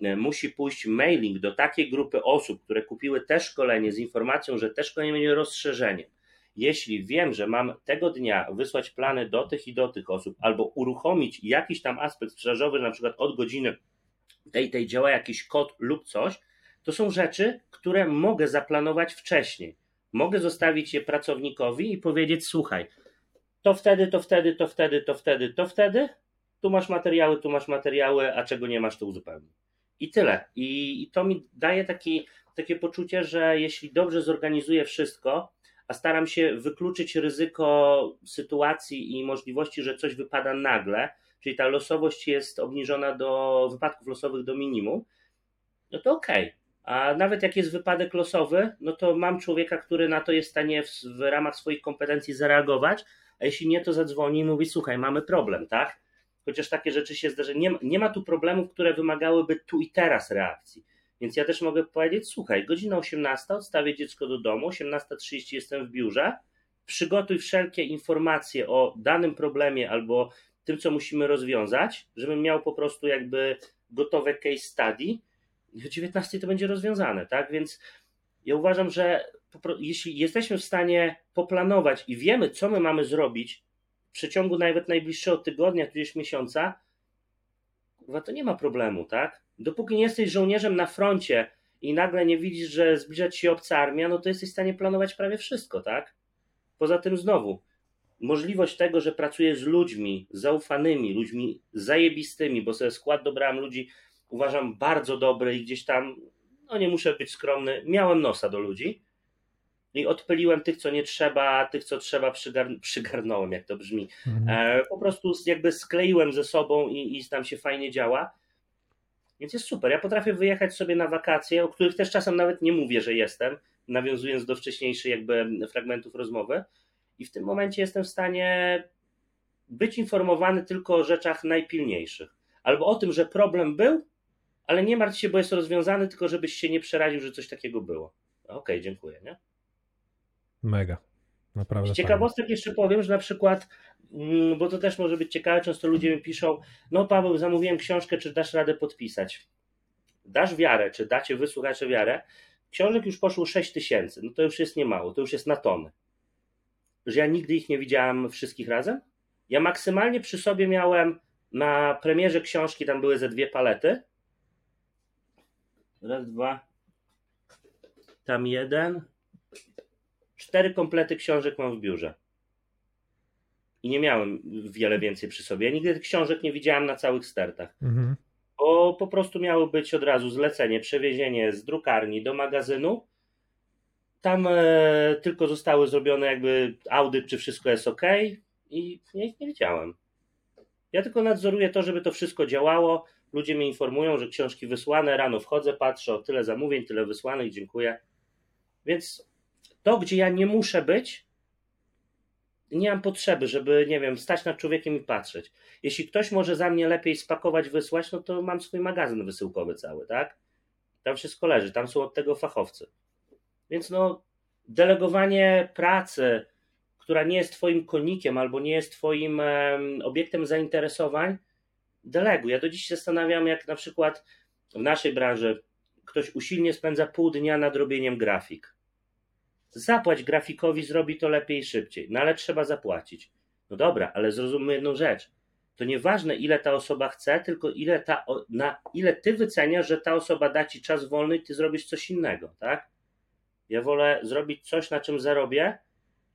e, musi pójść mailing do takiej grupy osób, które kupiły te szkolenie z informacją, że te szkolenie będzie rozszerzeniem. Jeśli wiem, że mam tego dnia wysłać plany do tych i do tych osób, albo uruchomić jakiś tam aspekt sprzedażowy, na przykład od godziny tej, tej działa jakiś kod lub coś, to są rzeczy, które mogę zaplanować wcześniej. Mogę zostawić je pracownikowi i powiedzieć: Słuchaj, to wtedy, to wtedy, to wtedy, to wtedy, to wtedy. Tu masz materiały, tu masz materiały, a czego nie masz, to uzupełnij. I tyle. I, i to mi daje taki, takie poczucie, że jeśli dobrze zorganizuję wszystko, a staram się wykluczyć ryzyko sytuacji i możliwości, że coś wypada nagle, czyli ta losowość jest obniżona do wypadków losowych do minimum, no to okej. Okay. A nawet jak jest wypadek losowy, no to mam człowieka, który na to jest w stanie w, w ramach swoich kompetencji zareagować, a jeśli nie, to zadzwoni i mówi: Słuchaj, mamy problem, tak? Chociaż takie rzeczy się zdarzają. Nie, nie ma tu problemów, które wymagałyby tu i teraz reakcji. Więc ja też mogę powiedzieć: Słuchaj, godzina 18, odstawię dziecko do domu, 18.30 jestem w biurze, przygotuj wszelkie informacje o danym problemie albo tym, co musimy rozwiązać, żebym miał po prostu jakby gotowe case study i o 19 to będzie rozwiązane, tak? Więc ja uważam, że jeśli jesteśmy w stanie poplanować i wiemy, co my mamy zrobić w przeciągu nawet najbliższego tygodnia, tudzież miesiąca, to nie ma problemu, tak? Dopóki nie jesteś żołnierzem na froncie i nagle nie widzisz, że zbliża ci się obca armia, no to jesteś w stanie planować prawie wszystko, tak? Poza tym znowu, możliwość tego, że pracuję z ludźmi zaufanymi, ludźmi zajebistymi, bo sobie skład dobrałem ludzi uważam bardzo dobry i gdzieś tam, no nie muszę być skromny, miałem nosa do ludzi i odpyliłem tych, co nie trzeba, tych, co trzeba, przygar przygarnąłem, jak to brzmi. Mhm. E, po prostu jakby skleiłem ze sobą i, i tam się fajnie działa. Więc jest super. Ja potrafię wyjechać sobie na wakacje, o których też czasem nawet nie mówię, że jestem, nawiązując do wcześniejszych jakby fragmentów rozmowy. I w tym momencie jestem w stanie być informowany tylko o rzeczach najpilniejszych. Albo o tym, że problem był, ale nie martw się, bo jest rozwiązany, tylko żebyś się nie przeraził, że coś takiego było. Okej, okay, dziękuję, nie?
Mega. Naprawdę.
Z ciekawostek jeszcze powiem, że na przykład, mm, bo to też może być ciekawe, często ludzie mi piszą, no Paweł, zamówiłem książkę, czy dasz radę podpisać? Dasz wiarę, czy dacie wysłuchacze wiarę? Książek już poszło 6 tysięcy, no to już jest niemało, to już jest na tony. Że ja nigdy ich nie widziałem wszystkich razem? Ja maksymalnie przy sobie miałem na premierze książki, tam były ze dwie palety, Raz, dwa. Tam jeden. Cztery komplety książek mam w biurze. I nie miałem wiele więcej przy sobie. Ja nigdy książek nie widziałem na całych stertach. Mhm. Bo po prostu miało być od razu zlecenie, przewiezienie z drukarni do magazynu. Tam e, tylko zostały zrobione jakby audyt, czy wszystko jest ok, i ich nie widziałem. Ja tylko nadzoruję to, żeby to wszystko działało, Ludzie mnie informują, że książki wysłane, rano wchodzę, patrzę, o tyle zamówień, tyle wysłanych, dziękuję. Więc to, gdzie ja nie muszę być, nie mam potrzeby, żeby, nie wiem, stać nad człowiekiem i patrzeć. Jeśli ktoś może za mnie lepiej spakować, wysłać, no to mam swój magazyn wysyłkowy cały, tak? Tam wszystko leży, tam są od tego fachowcy. Więc no, delegowanie pracy, która nie jest Twoim konikiem albo nie jest Twoim obiektem zainteresowań, deleguj. Ja do dziś się zastanawiam, jak na przykład w naszej branży ktoś usilnie spędza pół dnia nad robieniem grafik. Zapłać grafikowi, zrobi to lepiej i szybciej, no ale trzeba zapłacić. No dobra, ale zrozummy jedną rzecz. To nieważne, ile ta osoba chce, tylko ile, ta, na ile ty wyceniasz, że ta osoba da ci czas wolny i ty zrobisz coś innego, tak? Ja wolę zrobić coś, na czym zarobię,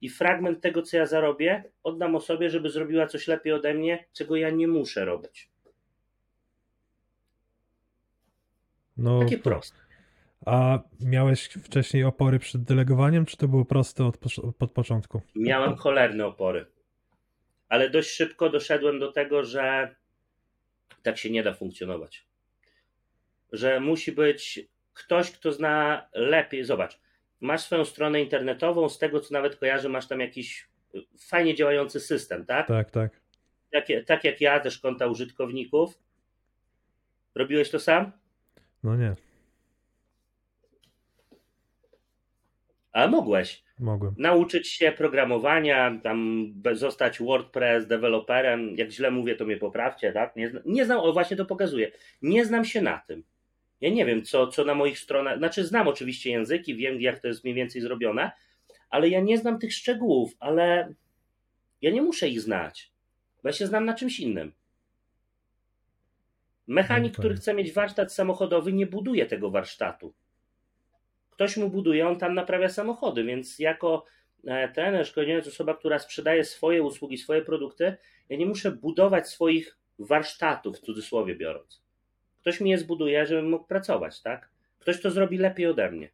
i fragment tego, co ja zarobię, oddam osobie, żeby zrobiła coś lepiej ode mnie, czego ja nie muszę robić. No, Takie proste.
A miałeś wcześniej opory przed delegowaniem, czy to było proste od, od początku?
Miałem cholerne opory. Ale dość szybko doszedłem do tego, że tak się nie da funkcjonować. Że musi być ktoś, kto zna lepiej. Zobacz, masz swoją stronę internetową, z tego co nawet kojarzę, masz tam jakiś fajnie działający system, tak?
Tak, tak.
Tak, tak jak ja, też konta użytkowników. Robiłeś to sam?
No nie.
A mogłeś.
Mogłem.
Nauczyć się programowania, tam zostać WordPress deweloperem. Jak źle mówię, to mnie poprawcie, tak? Nie, zna, nie znam, o właśnie to pokazuje. Nie znam się na tym. Ja nie wiem, co, co na moich stronach. Znaczy, znam oczywiście języki, wiem, jak to jest mniej więcej zrobione, ale ja nie znam tych szczegółów, ale ja nie muszę ich znać, bo ja się znam na czymś innym. Mechanik,
No
który chce mieć warsztat samochodowy, nie buduje tego warsztatu. Ktoś mu buduje, on tam naprawia samochody, więc jako e, trener, szkoleniowiec, osoba, która sprzedaje swoje usługi, swoje produkty, ja nie muszę budować swoich warsztatów, w cudzysłowie biorąc. Ktoś mi je zbuduje, żebym mógł pracować, tak? Ktoś to zrobi lepiej ode mnie.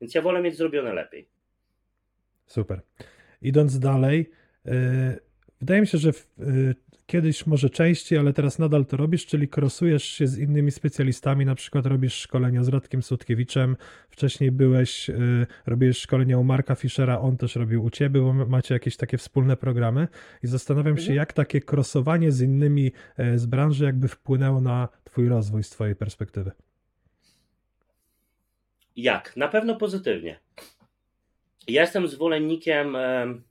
Więc ja wolę mieć zrobione lepiej.
Super. Idąc dalej, y, wydaje mi się, że w, y, kiedyś może częściej, ale teraz nadal to robisz, czyli krosujesz się z innymi specjalistami, na przykład robisz szkolenia z Radkiem Sutkiewiczem, wcześniej byłeś, y, robiłeś szkolenia u Marka Fischera, on też robił u ciebie, bo macie jakieś takie wspólne programy i zastanawiam się,
Mhm.
jak takie krosowanie z innymi e, z branży jakby wpłynęło na twój rozwój z twojej perspektywy.
Jak? Na pewno pozytywnie. Ja jestem zwolennikiem em,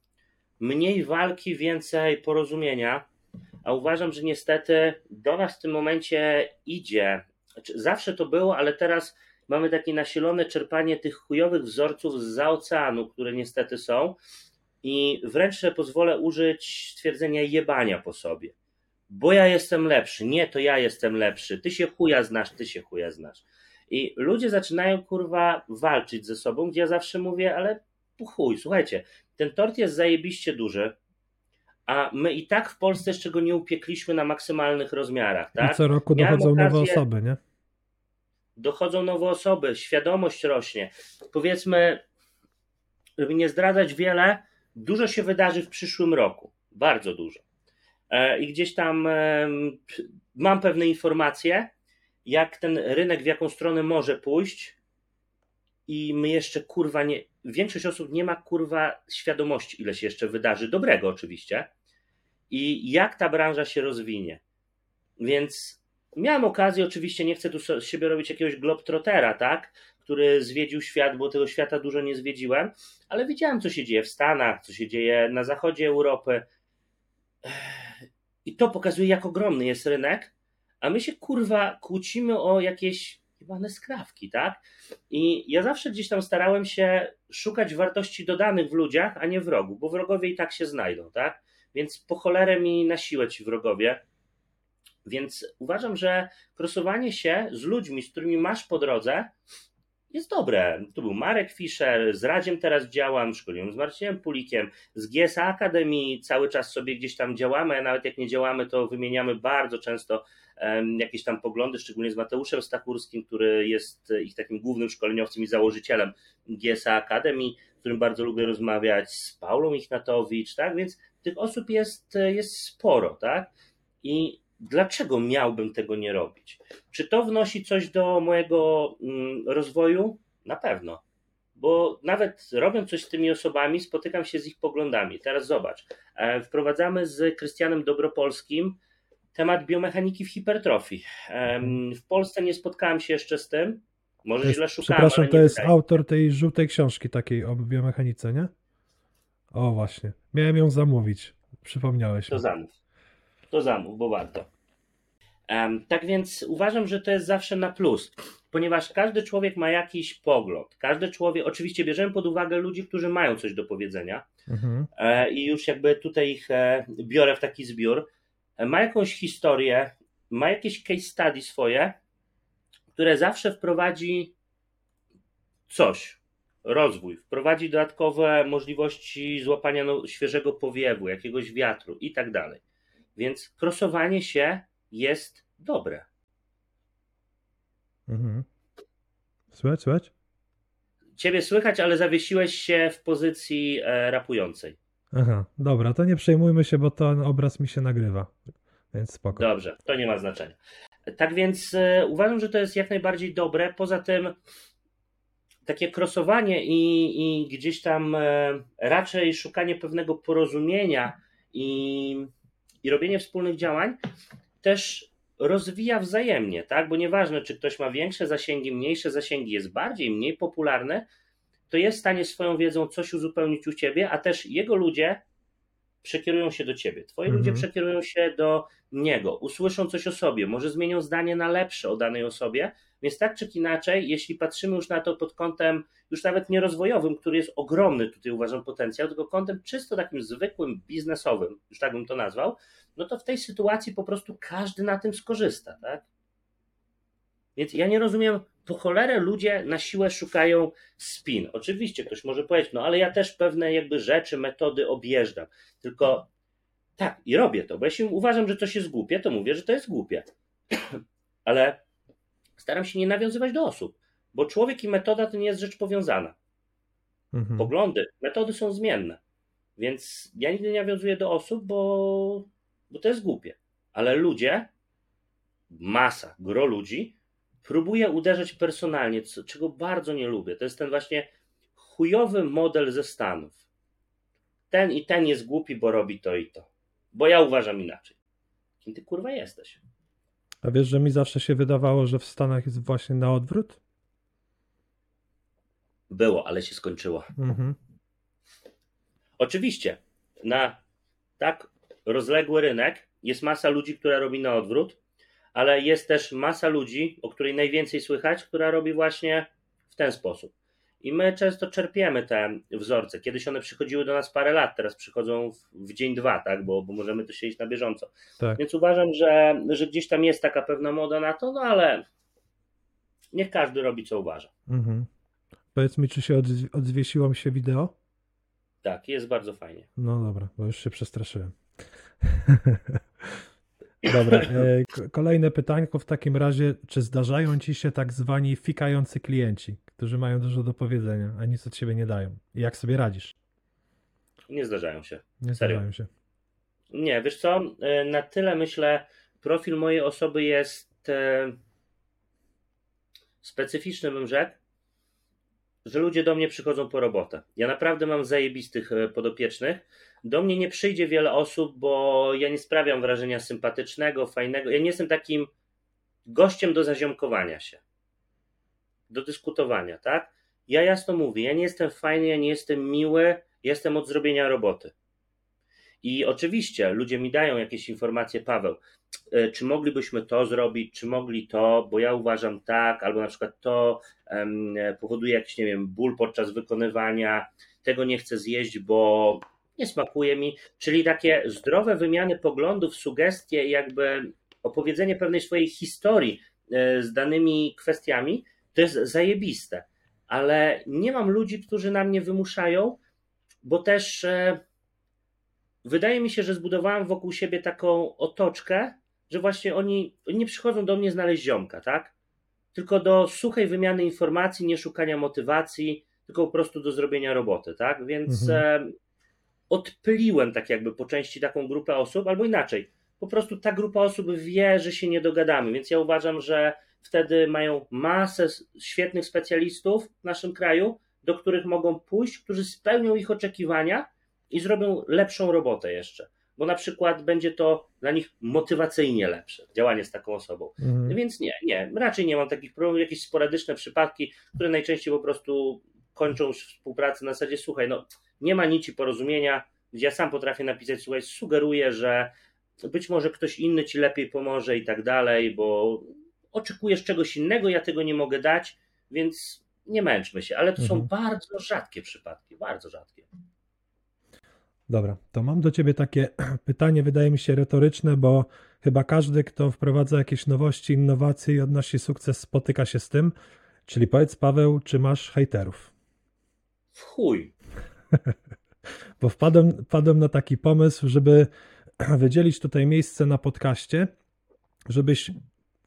mniej walki, więcej porozumienia, a uważam, że niestety do nas w tym momencie idzie. Znaczy, zawsze to było, ale teraz mamy takie nasilone czerpanie tych chujowych wzorców z oceanu, które niestety są. I wręcz pozwolę użyć stwierdzenia jebania po sobie. Bo ja jestem lepszy. Nie, to ja jestem lepszy. Ty się chuja znasz, ty się chuja znasz. I ludzie zaczynają kurwa walczyć ze sobą, gdzie ja zawsze mówię, ale chuj, słuchajcie, ten tort jest zajebiście duży, a my i tak w Polsce jeszcze go nie upiekliśmy na maksymalnych rozmiarach, tak?
I co roku dochodzą nowe
okazję-
osoby, nie?
dochodzą nowe osoby, świadomość rośnie. Powiedzmy, żeby nie zdradzać wiele, dużo się wydarzy w przyszłym roku. Bardzo dużo. E, I gdzieś tam p- mam pewne informacje, jak ten rynek, w jaką stronę może pójść. I my jeszcze kurwa nie. Większość osób nie ma kurwa świadomości, ile się jeszcze wydarzy. Dobrego oczywiście. I jak ta branża się rozwinie. Więc miałem okazję, oczywiście nie chcę tu z siebie robić jakiegoś globtrotera, tak? Który zwiedził świat, bo tego świata dużo nie zwiedziłem, ale widziałem, co się dzieje w Stanach, co się dzieje na zachodzie Europy. I to pokazuje, jak ogromny jest rynek, a my się kurwa kłócimy o jakieś jebane skrawki, tak? I ja zawsze gdzieś tam starałem się szukać wartości dodanych w ludziach, a nie wrogu, bo wrogowie i tak się znajdą, tak? Więc po cholerę mi na siłę ci wrogowie. Więc uważam, że krosowanie się z ludźmi, z którymi masz po drodze, jest dobre. Tu był Marek Fischer, z Radziem teraz działam, szkoliłem z Marcinem Pulikiem, z GSA Akademii cały czas sobie gdzieś tam działamy, a nawet jak nie działamy, to wymieniamy bardzo często jakieś tam poglądy, szczególnie z Mateuszem Stachurskim, który jest ich takim głównym szkoleniowcem i założycielem GSA Akademii, z którym bardzo lubię rozmawiać, z Paulą Ichnatowicz, tak? Więc tych osób jest, jest sporo, tak? I dlaczego miałbym tego nie robić? Czy to wnosi coś do mojego mm, rozwoju? Na pewno. Bo nawet robiąc coś z tymi osobami, spotykam się z ich poglądami. Teraz zobacz. e, Wprowadzamy z Krystianem Dobropolskim temat biomechaniki w hipertrofii. Em, W Polsce nie spotkałem się jeszcze z tym. Może
jest,
źle szukałem.
przepraszam, to jest
się.
autor tej żółtej książki takiej o biomechanice, nie? O, właśnie. Miałem ją zamówić. Przypomniałeś
To
mi.
zamów. To zamów, bo warto. Tak więc uważam, że to jest zawsze na plus, ponieważ każdy człowiek ma jakiś pogląd. Każdy człowiek, oczywiście bierzemy pod uwagę ludzi, którzy mają coś do powiedzenia
Mhm.
e, i już jakby tutaj ich e, biorę w taki zbiór. Ma jakąś historię, ma jakieś case study swoje, które zawsze wprowadzi coś, rozwój, wprowadzi dodatkowe możliwości złapania no, świeżego powiewu, jakiegoś wiatru i tak dalej. Więc krosowanie się jest dobre.
Mhm. Słychać, słychać?
Ciebie słychać, ale zawiesiłeś się w pozycji e, rapującej.
Aha, dobra, to nie przejmujmy się, bo ten obraz mi się nagrywa. Więc spoko.
Dobrze, to nie ma znaczenia. Tak więc e, uważam, że to jest jak najbardziej dobre. Poza tym takie krosowanie i, i gdzieś tam e, raczej szukanie pewnego porozumienia i, i robienie wspólnych działań też rozwija wzajemnie, tak? Bo nieważne, czy ktoś ma większe zasięgi, mniejsze zasięgi, jest bardziej, mniej popularny, to jest w stanie swoją wiedzą coś uzupełnić u ciebie, a też jego ludzie przekierują się do ciebie, twoi
Mhm.
ludzie przekierują się do niego, usłyszą coś o sobie, może zmienią zdanie na lepsze o danej osobie, więc tak czy inaczej, jeśli patrzymy już na to pod kątem już nawet nie rozwojowym, który jest ogromny, tutaj uważam potencjał, tylko kątem czysto takim zwykłym, biznesowym, już tak bym to nazwał, no to w tej sytuacji po prostu każdy na tym skorzysta, tak? Więc ja nie rozumiem, po cholerę ludzie na siłę szukają spin. Oczywiście ktoś może powiedzieć, no ale ja też pewne jakby rzeczy, metody objeżdżam. Tylko tak, i robię to, bo jeśli uważam, że coś jest głupie, to mówię, że to jest głupie. ale staram się nie nawiązywać do osób, bo człowiek i metoda to nie jest rzecz powiązana.
Mhm.
Poglądy, metody są zmienne. Więc ja nigdy nie nawiązuję do osób, bo, bo to jest głupie. Ale ludzie, masa, gro ludzi, próbuje uderzać personalnie, co, czego bardzo nie lubię. To jest ten właśnie chujowy model ze Stanów. Ten i ten jest głupi, bo robi to i to. Bo ja uważam inaczej. Kim ty kurwa jesteś?
A wiesz, że mi zawsze się wydawało, że w Stanach jest właśnie na odwrót?
Było, ale się skończyło.
Mhm.
Oczywiście, na tak rozległy rynek jest masa ludzi, która robi na odwrót, ale jest też masa ludzi, o której najwięcej słychać, która robi właśnie w ten sposób. I my często czerpiemy te wzorce. Kiedyś one przychodziły do nas parę lat, teraz przychodzą w, w dzień, dwa, tak? bo, bo możemy to siedzieć na bieżąco.
Tak.
Więc uważam, że, że gdzieś tam jest taka pewna moda na to, no ale niech każdy robi, co uważa.
Mhm. Powiedz mi, czy się odz- odzwiesiło mi się wideo?
Tak, jest bardzo fajnie.
No dobra, bo już się przestraszyłem. Dobra, e, kolejne pytanko w takim razie, czy zdarzają ci się tak zwani fikający klienci, którzy mają dużo do powiedzenia, a nic od siebie nie dają? I jak sobie radzisz?
Nie zdarzają się.
Nie
Serio?
zdarzają się.
Nie, wiesz co, e, na tyle myślę, profil mojej osoby jest e, specyficzny, bym rzekł, że ludzie do mnie przychodzą po robotę. Ja naprawdę mam zajebistych e, podopiecznych. Do mnie nie przyjdzie wiele osób, bo ja nie sprawiam wrażenia sympatycznego, fajnego. Ja nie jestem takim gościem do zaziomkowania się, do dyskutowania, tak? Ja jasno mówię, ja nie jestem fajny, ja nie jestem miły, jestem od zrobienia roboty. I oczywiście ludzie mi dają jakieś informacje, Paweł, e, czy moglibyśmy to zrobić, czy mogli to, bo ja uważam tak, albo na przykład to em, powoduje jakiś, nie wiem, ból podczas wykonywania, tego nie chcę zjeść, bo nie smakuje mi. Czyli takie zdrowe wymiany poglądów, sugestie, jakby opowiedzenie pewnej swojej historii e, z danymi kwestiami, to jest zajebiste. Ale nie mam ludzi, którzy na mnie wymuszają, bo też. Wydaje mi się, że zbudowałem wokół siebie taką otoczkę, że właśnie oni, oni nie przychodzą do mnie znaleźć ziomka, tak? Tylko do suchej wymiany informacji, nie szukania motywacji, tylko po prostu do zrobienia roboty, tak? Więc
Mhm.
odpyliłem tak jakby po części taką grupę osób, albo inaczej, po prostu ta grupa osób wie, że się nie dogadamy, więc ja uważam, że wtedy mają masę świetnych specjalistów w naszym kraju, do których mogą pójść, którzy spełnią ich oczekiwania i zrobią lepszą robotę jeszcze. Bo na przykład będzie to dla nich motywacyjnie lepsze działanie z taką osobą.
Mhm.
Więc nie, nie, raczej nie mam takich problemów, jakieś sporadyczne przypadki, które najczęściej po prostu kończą współpracę na zasadzie, słuchaj, no nie ma nici porozumienia, gdzie ja sam potrafię napisać, słuchaj, sugeruję, że być może ktoś inny ci lepiej pomoże i tak dalej, bo oczekujesz czegoś innego, ja tego nie mogę dać, więc nie męczmy się, ale to są
Mhm.
bardzo rzadkie przypadki, bardzo rzadkie.
Dobra, to mam do ciebie takie pytanie, wydaje mi się retoryczne, bo chyba każdy, kto wprowadza jakieś nowości, innowacje i odnosi sukces, spotyka się z tym. Czyli powiedz, Paweł, czy masz hejterów?
W chuj.
Bo wpadłem, wpadłem na taki pomysł, żeby wydzielić tutaj miejsce na podcaście, żebyś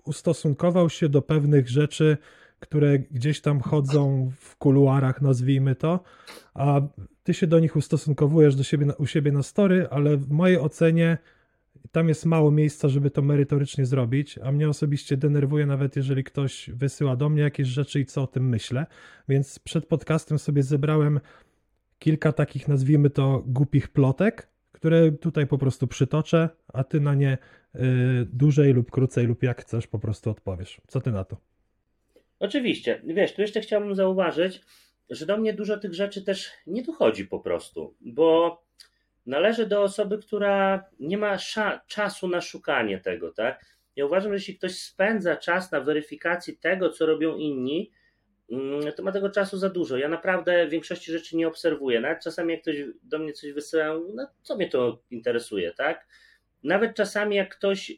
ustosunkował się do pewnych rzeczy, które gdzieś tam chodzą w kuluarach, nazwijmy to, a ty się do nich ustosunkowujesz do siebie, u siebie na story, ale w mojej ocenie tam jest mało miejsca, żeby to merytorycznie zrobić, a mnie osobiście denerwuje nawet, jeżeli ktoś wysyła do mnie jakieś rzeczy i co o tym myślę. Więc przed podcastem sobie zebrałem kilka takich, nazwijmy to, głupich plotek, które tutaj po prostu przytoczę, a ty na nie y, dłużej lub krócej lub jak chcesz po prostu odpowiesz. Co ty na to?
Oczywiście, wiesz, tu jeszcze chciałbym zauważyć, że do mnie dużo tych rzeczy też nie dochodzi po prostu, bo należy do osoby, która nie ma czasu na szukanie tego, tak? Ja uważam, że jeśli ktoś spędza czas na weryfikacji tego, co robią inni, mm, to ma tego czasu za dużo. Ja naprawdę większości rzeczy nie obserwuję. Nawet czasami, jak ktoś do mnie coś wysyła, no co mnie to interesuje, tak? Nawet czasami, jak ktoś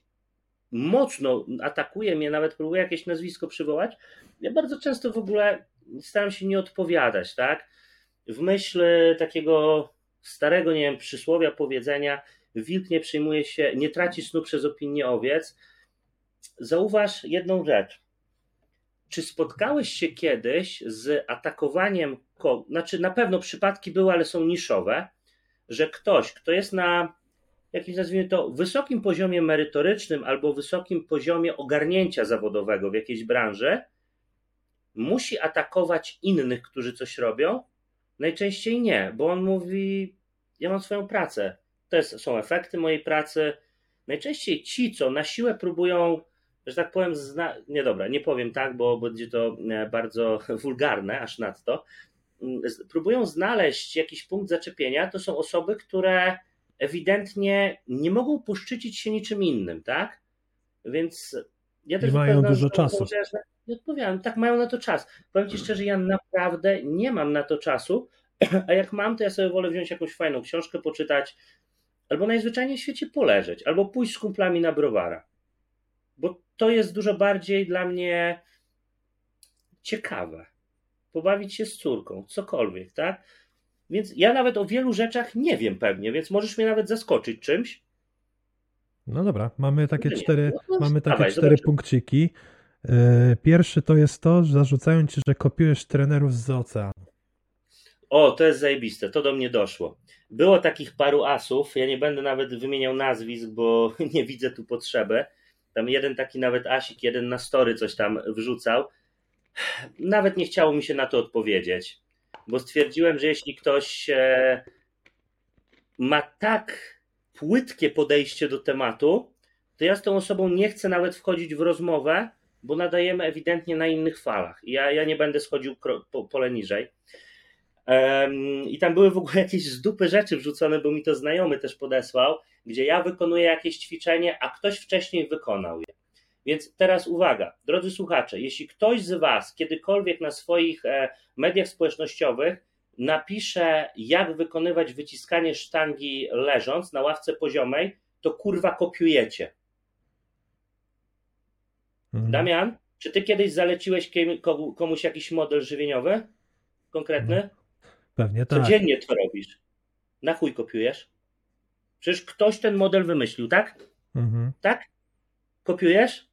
mocno atakuje mnie, nawet próbuje jakieś nazwisko przywołać, ja bardzo często w ogóle staram się nie odpowiadać, tak? W myśl takiego starego, nie wiem, przysłowia, powiedzenia, wilk nie przyjmuje się, nie traci snu przez opinię owiec. Zauważ jedną rzecz. Czy spotkałeś się kiedyś z atakowaniem, znaczy na pewno przypadki były, ale są niszowe, że ktoś, kto jest na jakimś nazwijmy to wysokim poziomie merytorycznym albo wysokim poziomie ogarnięcia zawodowego w jakiejś branży, musi atakować innych, którzy coś robią? Najczęściej nie, bo on mówi: Ja mam swoją pracę. To jest, są efekty mojej pracy. Najczęściej ci, co na siłę próbują, że tak powiem, zna... nie dobra, nie powiem tak, bo będzie to e, bardzo wulgarne, aż nadto. Mm, próbują znaleźć jakiś punkt zaczepienia, to są osoby, które ewidentnie nie mogą poszczycić się niczym innym, tak? Więc ja też
nie mają dużo czasu.
Nie odpowiadam, tak mają na to czas. Powiem Ci szczerze, ja naprawdę nie mam na to czasu, a jak mam, to ja sobie wolę wziąć jakąś fajną książkę, poczytać, albo najzwyczajniej w świecie poleżeć, albo pójść z kumplami na browara. Bo to jest dużo bardziej dla mnie ciekawe. Pobawić się z córką, cokolwiek, tak? Więc ja nawet o wielu rzeczach nie wiem pewnie, więc możesz mnie nawet zaskoczyć czymś.
No dobra, mamy takie cztery, no, no, mamy takie dawaj, cztery punkciki. E, pierwszy to jest to, że zarzucają ci, że kopiujesz trenerów z oceanu.
O, to jest zajebiste, to do mnie doszło. Było takich paru asów, ja nie będę nawet wymieniał nazwisk, bo nie widzę tu potrzeby. Tam jeden taki nawet asik, jeden na story coś tam wrzucał. Nawet nie chciało mi się na to odpowiedzieć bo stwierdziłem, że jeśli ktoś e, ma tak płytkie podejście do tematu, to ja z tą osobą nie chcę nawet wchodzić w rozmowę, bo nadajemy ewidentnie na innych falach. Ja, ja nie będę schodził po, pole niżej. I tam były w ogóle jakieś zdupy rzeczy wrzucone, bo mi to znajomy też podesłał, gdzie ja wykonuję jakieś ćwiczenie, a ktoś wcześniej wykonał je. Więc teraz uwaga, drodzy słuchacze, jeśli ktoś z Was kiedykolwiek na swoich e, mediach społecznościowych napisze, jak wykonywać wyciskanie sztangi leżąc na ławce poziomej, to kurwa kopiujecie. Mhm. Damian, czy ty kiedyś zaleciłeś komuś jakiś model żywieniowy konkretny? Mhm.
Pewnie tak.
Codziennie to robisz. Na chuj kopiujesz? Przecież ktoś ten model wymyślił, tak? Mhm. Tak? Kopiujesz?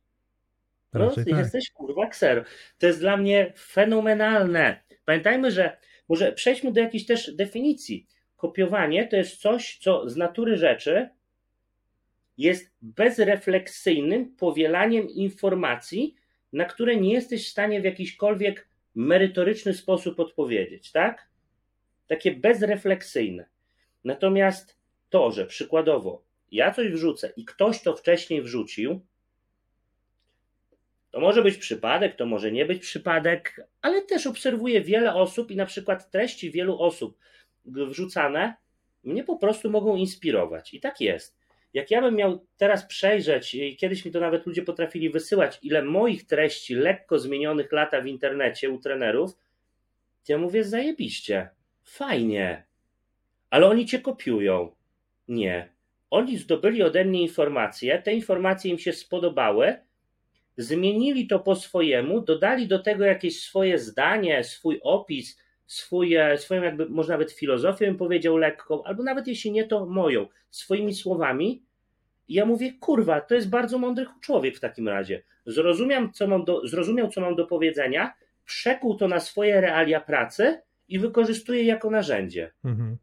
No, tak. jesteś kurwa ksero. To jest dla mnie fenomenalne. Pamiętajmy, że może przejdźmy do jakiejś też definicji. Kopiowanie to jest coś, co z natury rzeczy jest bezrefleksyjnym powielaniem informacji, na które nie jesteś w stanie w jakiśkolwiek merytoryczny sposób odpowiedzieć, tak? Takie bezrefleksyjne. Natomiast to, że przykładowo ja coś wrzucę i ktoś to wcześniej wrzucił, to może być przypadek, to może nie być przypadek, ale też obserwuję wiele osób i na przykład treści wielu osób wrzucane mnie po prostu mogą inspirować. I tak jest. Jak ja bym miał teraz przejrzeć, i kiedyś mi to nawet ludzie potrafili wysyłać, ile moich treści lekko zmienionych lata w internecie u trenerów, to ja mówię, zajebiście, fajnie, ale oni cię kopiują. Nie. Oni zdobyli ode mnie informacje, te informacje im się spodobały, zmienili to po swojemu, dodali do tego jakieś swoje zdanie, swój opis, swoje, swoją jakby, może nawet filozofię bym powiedział lekką, albo nawet jeśli nie, to moją, swoimi słowami. I ja mówię, kurwa, to jest bardzo mądry człowiek w takim razie. Zrozumiał, co mam do, zrozumiał, co mam do powiedzenia, przekuł to na swoje realia pracy i wykorzystuje jako narzędzie. Mhm.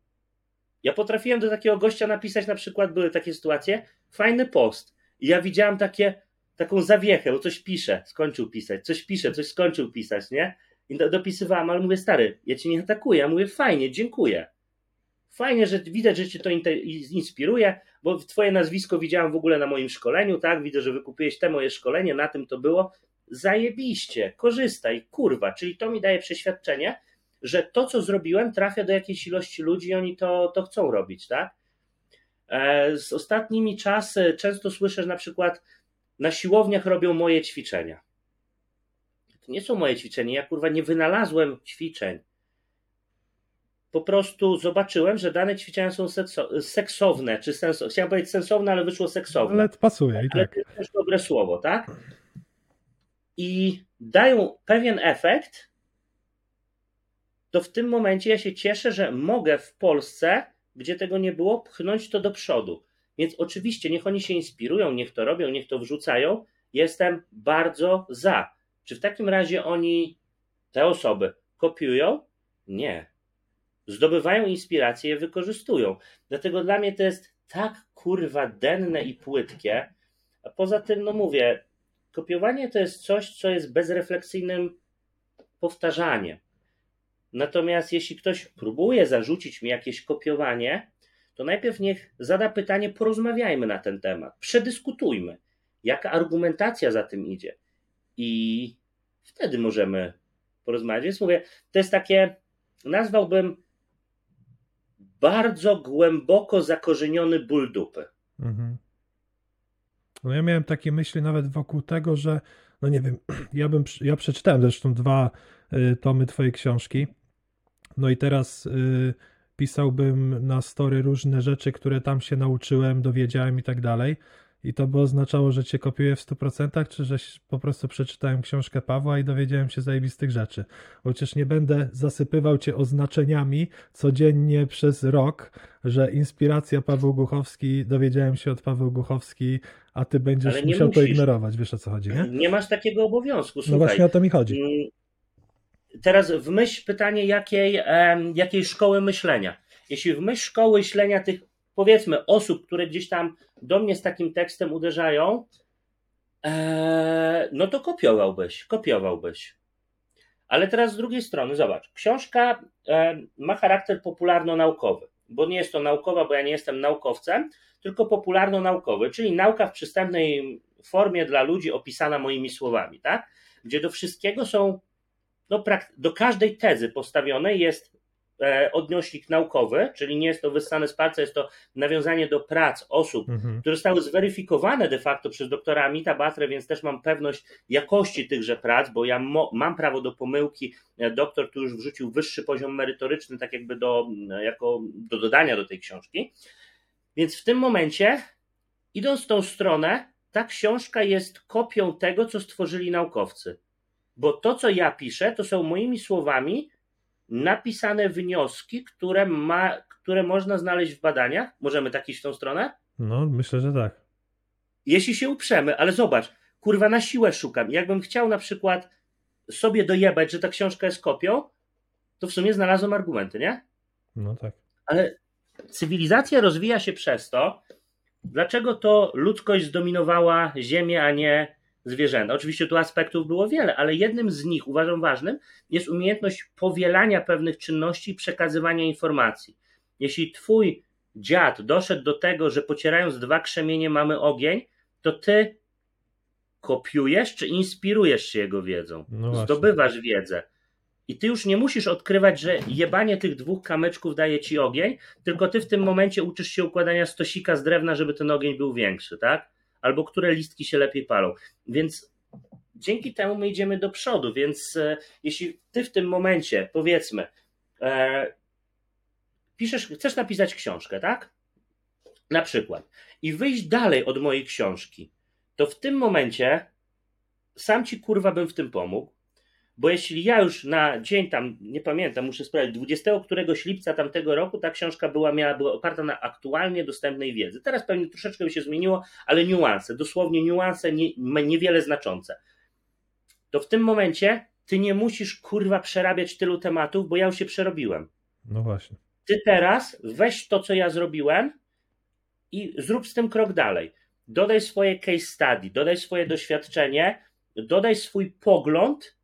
Ja potrafiłem do takiego gościa napisać, na przykład były takie sytuacje, fajny post. I ja widziałem takie, taką zawiechę, bo coś pisze, skończył pisać, coś pisze, coś skończył pisać, nie? I do, dopisywałem, ale mówię, stary, ja cię nie atakuję. Ja mówię, fajnie, dziękuję. Fajnie, że widać, że cię to inspiruje, bo twoje nazwisko widziałem w ogóle na moim szkoleniu, tak? Widzę, że wykupiłeś te moje szkolenie, na tym to było. Zajebiście, korzystaj, kurwa. Czyli to mi daje przeświadczenie, że to, co zrobiłem, trafia do jakiejś ilości ludzi i oni to, to chcą robić, tak? E, z ostatnimi czasy często słyszę, że na przykład na siłowniach robią moje ćwiczenia. Nie są moje ćwiczenia. Ja kurwa nie wynalazłem ćwiczeń. Po prostu zobaczyłem, że dane ćwiczenia są sekso- seksowne, czy sens- chciałem powiedzieć sensowne, ale wyszło seksowne.
Ale pasuje i
Ale
tak.
to jest też dobre słowo, tak? I dają pewien efekt, to w tym momencie ja się cieszę, że mogę w Polsce, gdzie tego nie było, pchnąć to do przodu. Więc oczywiście niech oni się inspirują, niech to robią, niech to wrzucają. Jestem bardzo za. Czy w takim razie oni, te osoby, kopiują? Nie. Zdobywają inspiracje, je wykorzystują. Dlatego dla mnie to jest tak kurwa denne i płytkie. A poza tym, no mówię, kopiowanie to jest coś, co jest bezrefleksyjnym powtarzaniem. Natomiast jeśli ktoś próbuje zarzucić mi jakieś kopiowanie, to najpierw niech zada pytanie, porozmawiajmy na ten temat, przedyskutujmy, jaka argumentacja za tym idzie. I wtedy możemy porozmawiać. Więc mówię, to jest takie, nazwałbym bardzo głęboko zakorzeniony ból dupy.
Mhm. No ja miałem takie myśli nawet wokół tego, że no nie wiem, ja bym, ja przeczytałem zresztą dwa y, tomy twojej książki. No i teraz y, pisałbym na story różne rzeczy, które tam się nauczyłem, dowiedziałem i tak dalej. I to by oznaczało, że cię kopiuję w 100%, czy że po prostu przeczytałem książkę Pawła i dowiedziałem się zajebistych rzeczy. Chociaż nie będę zasypywał cię oznaczeniami codziennie przez rok, że inspiracja Paweł Głuchowski, dowiedziałem się od Paweł Głuchowski, a ty będziesz musiał to
musisz.
ignorować. Wiesz o co chodzi, nie?
Nie masz takiego obowiązku.
No
Słuchaj,
właśnie o to mi chodzi.
Mm, Teraz w myśl pytanie, jakiej, jakiej szkoły myślenia. Jeśli w myśl szkoły myślenia tych, powiedzmy, osób, które gdzieś tam do mnie z takim tekstem uderzają, e, no to kopiowałbyś, kopiowałbyś. Ale teraz z drugiej strony, zobacz, książka e, ma charakter popularno-naukowy, bo nie jest to naukowa, bo ja nie jestem naukowcem, tylko popularno-naukowy, czyli nauka w przystępnej formie dla ludzi opisana moimi słowami, tak? Gdzie do wszystkiego są prak- do każdej tezy postawionej jest odnośnik naukowy, czyli nie jest to wyssane z palca, jest to nawiązanie do prac osób,
Mhm.
które zostały zweryfikowane de facto przez doktora Amita Batre, więc też mam pewność jakości tychże prac, bo ja mo- mam prawo do pomyłki. E, Doktor tu już wrzucił wyższy poziom merytoryczny, tak jakby do, e, jako do dodania do tej książki. Więc w tym momencie, idąc w tą stronę, ta książka jest kopią tego, co stworzyli naukowcy. Bo to, co ja piszę, to są moimi słowami napisane wnioski, które, ma, które można znaleźć w badaniach. Możemy tak iść w tą stronę?
No, myślę, że tak.
Jeśli się uprzemy, ale zobacz, kurwa, na siłę szukam. Jakbym chciał na przykład sobie dojebać, że ta książka jest kopią, to w sumie znalazłem argumenty, nie?
No tak.
Ale cywilizacja rozwija się przez to, dlaczego to ludzkość zdominowała Ziemię, a nie zwierzęta. Oczywiście tu aspektów było wiele, ale jednym z nich, uważam ważnym, jest umiejętność powielania pewnych czynności i przekazywania informacji. Jeśli twój dziad doszedł do tego, że pocierając dwa krzemienie mamy ogień, to ty kopiujesz czy inspirujesz się jego wiedzą.
No.
Zdobywasz wiedzę. I ty już nie musisz odkrywać, że jebanie tych dwóch kamyczków daje ci ogień, tylko ty w tym momencie uczysz się układania stosika z drewna, żeby ten ogień był większy, tak? Albo które listki się lepiej palą. Więc dzięki temu my idziemy do przodu. Więc e, jeśli ty w tym momencie, powiedzmy, e, piszesz, chcesz napisać książkę, tak? Na przykład. I wyjść dalej od mojej książki, to w tym momencie sam ci kurwa bym w tym pomógł. Bo jeśli ja już na dzień tam, nie pamiętam, muszę sprawdzić, 20 któregoś lipca tamtego roku ta książka była, miała, była oparta na aktualnie dostępnej wiedzy. Teraz pewnie troszeczkę by się zmieniło, ale niuanse, dosłownie niuanse nie, niewiele znaczące. To w tym momencie ty nie musisz kurwa przerabiać tylu tematów, bo ja już się przerobiłem.
No właśnie.
Ty teraz weź to, co ja zrobiłem i zrób z tym krok dalej. Dodaj swoje case study, dodaj swoje doświadczenie, dodaj swój pogląd,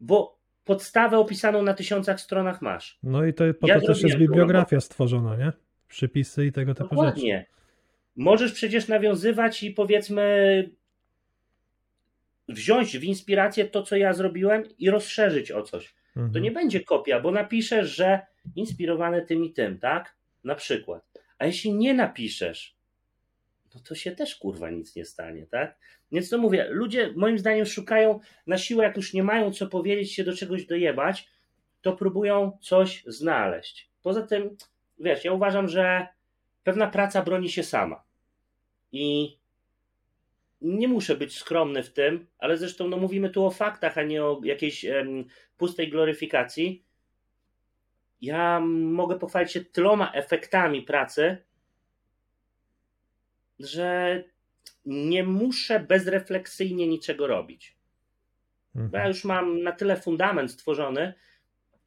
bo podstawę opisaną na tysiącach stronach masz.
No i to po
Ja
to też jest
tą
bibliografia stworzona, nie? Przypisy i tego typu rzeczy.
Dokładnie. Możesz przecież nawiązywać i powiedzmy wziąć w inspirację to, co ja zrobiłem i rozszerzyć o coś.
Mhm.
To nie będzie kopia, bo napiszesz, że inspirowany tym i tym, tak? Na przykład. A jeśli nie napiszesz, no to się też kurwa nic nie stanie, tak? Więc to mówię, ludzie moim zdaniem szukają na siłę, jak już nie mają co powiedzieć, się do czegoś dojebać, to próbują coś znaleźć. Poza tym, wiesz, ja uważam, że pewna praca broni się sama. I nie muszę być skromny w tym, ale zresztą no, mówimy tu o faktach, a nie o jakiejś em, pustej gloryfikacji. Ja mogę pochwalić się tyloma efektami pracy, że nie muszę bezrefleksyjnie niczego robić. Bo ja
Mhm.
już mam na tyle fundament stworzony,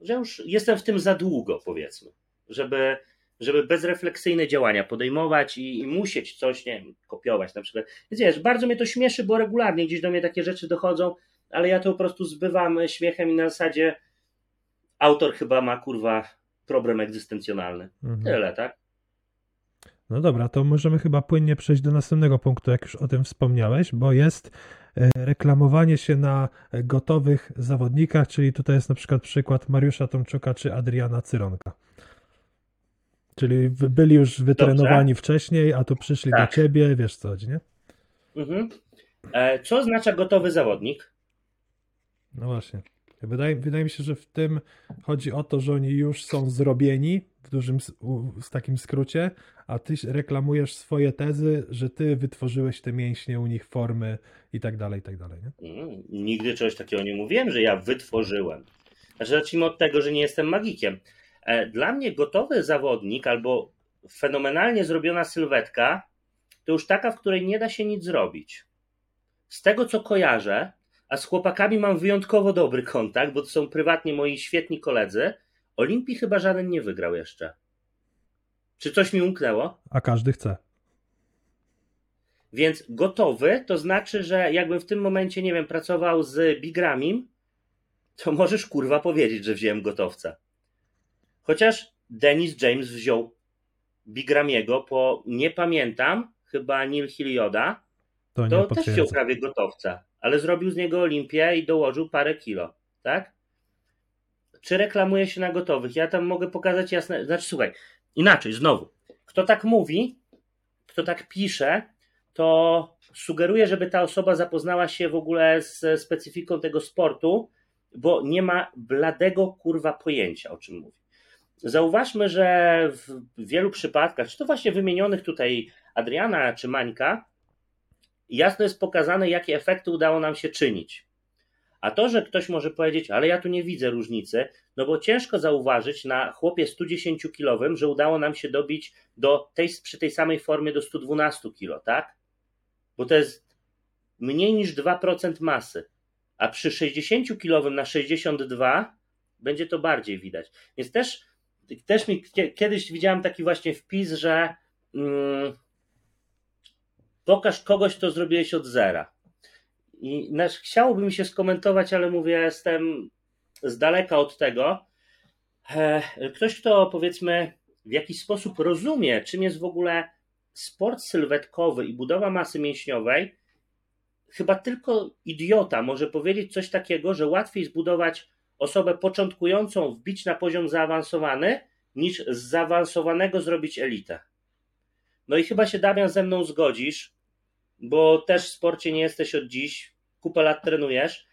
że już jestem w tym za długo, powiedzmy, żeby, żeby bezrefleksyjne działania podejmować i, i musieć coś, nie wiem, kopiować na przykład. Więc wiesz, bardzo mnie to śmieszy, bo regularnie gdzieś do mnie takie rzeczy dochodzą, ale ja to po prostu zbywam śmiechem i na zasadzie autor chyba ma, kurwa, problem egzystencjonalny.
Mhm.
Tyle, tak?
No dobra, to możemy chyba płynnie przejść do następnego punktu, jak już o tym wspomniałeś, bo jest e, reklamowanie się na gotowych zawodnikach, czyli tutaj jest na przykład przykład Mariusza Tomczuka czy Adriana Cyronka. Czyli byli już wytrenowani wcześniej, a tu przyszli
Tak.
do ciebie, wiesz co chodzi, nie?
Mhm. E, Co oznacza gotowy zawodnik?
No właśnie. Wydaje, wydaje mi się, że w tym chodzi o to, że oni już są zrobieni w dużym, z takim skrócie, a ty reklamujesz swoje tezy, że ty wytworzyłeś te mięśnie u nich, formy i tak dalej, i tak dalej, nie?
Mm, Nigdy czegoś takiego nie mówiłem, że ja wytworzyłem. Znaczy, zacznijmy od tego, że nie jestem magikiem. E, Dla mnie gotowy zawodnik albo fenomenalnie zrobiona sylwetka to już taka, w której nie da się nic zrobić. Z tego, co kojarzę, a z chłopakami mam wyjątkowo dobry kontakt, bo to są prywatnie moi świetni koledzy, Olimpii chyba żaden nie wygrał jeszcze. Czy coś mi umknęło?
A każdy chce.
Więc gotowy to znaczy, że jakbym w tym momencie, nie wiem, pracował z Bigramim, to możesz kurwa powiedzieć, że wziąłem gotowca. Chociaż Dennis James wziął Bigramiego po, nie pamiętam, chyba Neil Hilioda,
To
to też wziął prawie gotowca, ale zrobił z niego Olimpię i dołożył parę kilo, tak? Czy reklamuje się na gotowych? Ja tam mogę pokazać jasne, znaczy słuchaj, inaczej, znowu, kto tak mówi, kto tak pisze, to sugeruje, żeby ta osoba zapoznała się w ogóle z specyfiką tego sportu, bo nie ma bladego kurwa pojęcia, o czym mówi. Zauważmy, że w wielu przypadkach, czy to właśnie wymienionych tutaj Adriana czy Mańka, jasno jest pokazane, jakie efekty udało nam się czynić. A to, że ktoś może powiedzieć, ale ja tu nie widzę różnicy, no bo ciężko zauważyć na chłopie 110-kilowym, że udało nam się dobić do tej, przy tej samej formie do 112 kg, tak? Bo to jest mniej niż 2% masy. A przy 60-kilowym na 62 będzie to bardziej widać. Więc też, też mi kiedyś widziałem taki właśnie wpis, że mm, pokaż kogoś, kto zrobiłeś od zera. I nasz, chciałoby mi się skomentować, ale mówię, jestem z daleka od tego. Ktoś, kto powiedzmy w jakiś sposób rozumie, czym jest w ogóle sport sylwetkowy i budowa masy mięśniowej, chyba tylko idiota może powiedzieć coś takiego, że łatwiej zbudować osobę początkującą, wbić na poziom zaawansowany, niż z zaawansowanego zrobić elitę. No i chyba się Damian ze mną zgodzisz, bo też w sporcie nie jesteś od dziś, kupę lat trenujesz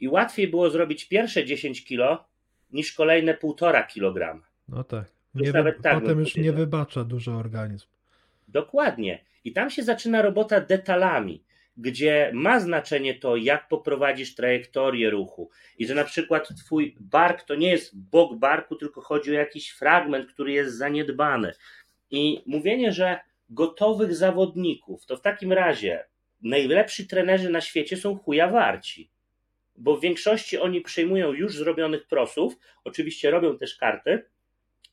i łatwiej było zrobić pierwsze 10 kilo niż kolejne 1,5 kg.
No tak. Nie wy...
tak
Potem już nie wybacza dużo organizm.
Dokładnie. I tam się zaczyna robota detalami, gdzie ma znaczenie to, jak poprowadzisz trajektorię ruchu. I że na przykład twój bark to nie jest bok barku, tylko chodzi o jakiś fragment, który jest zaniedbany. I mówienie, że gotowych zawodników, to w takim razie najlepsi trenerzy na świecie są chuja warci. Bo w większości oni przejmują już zrobionych prosów, oczywiście robią też karty,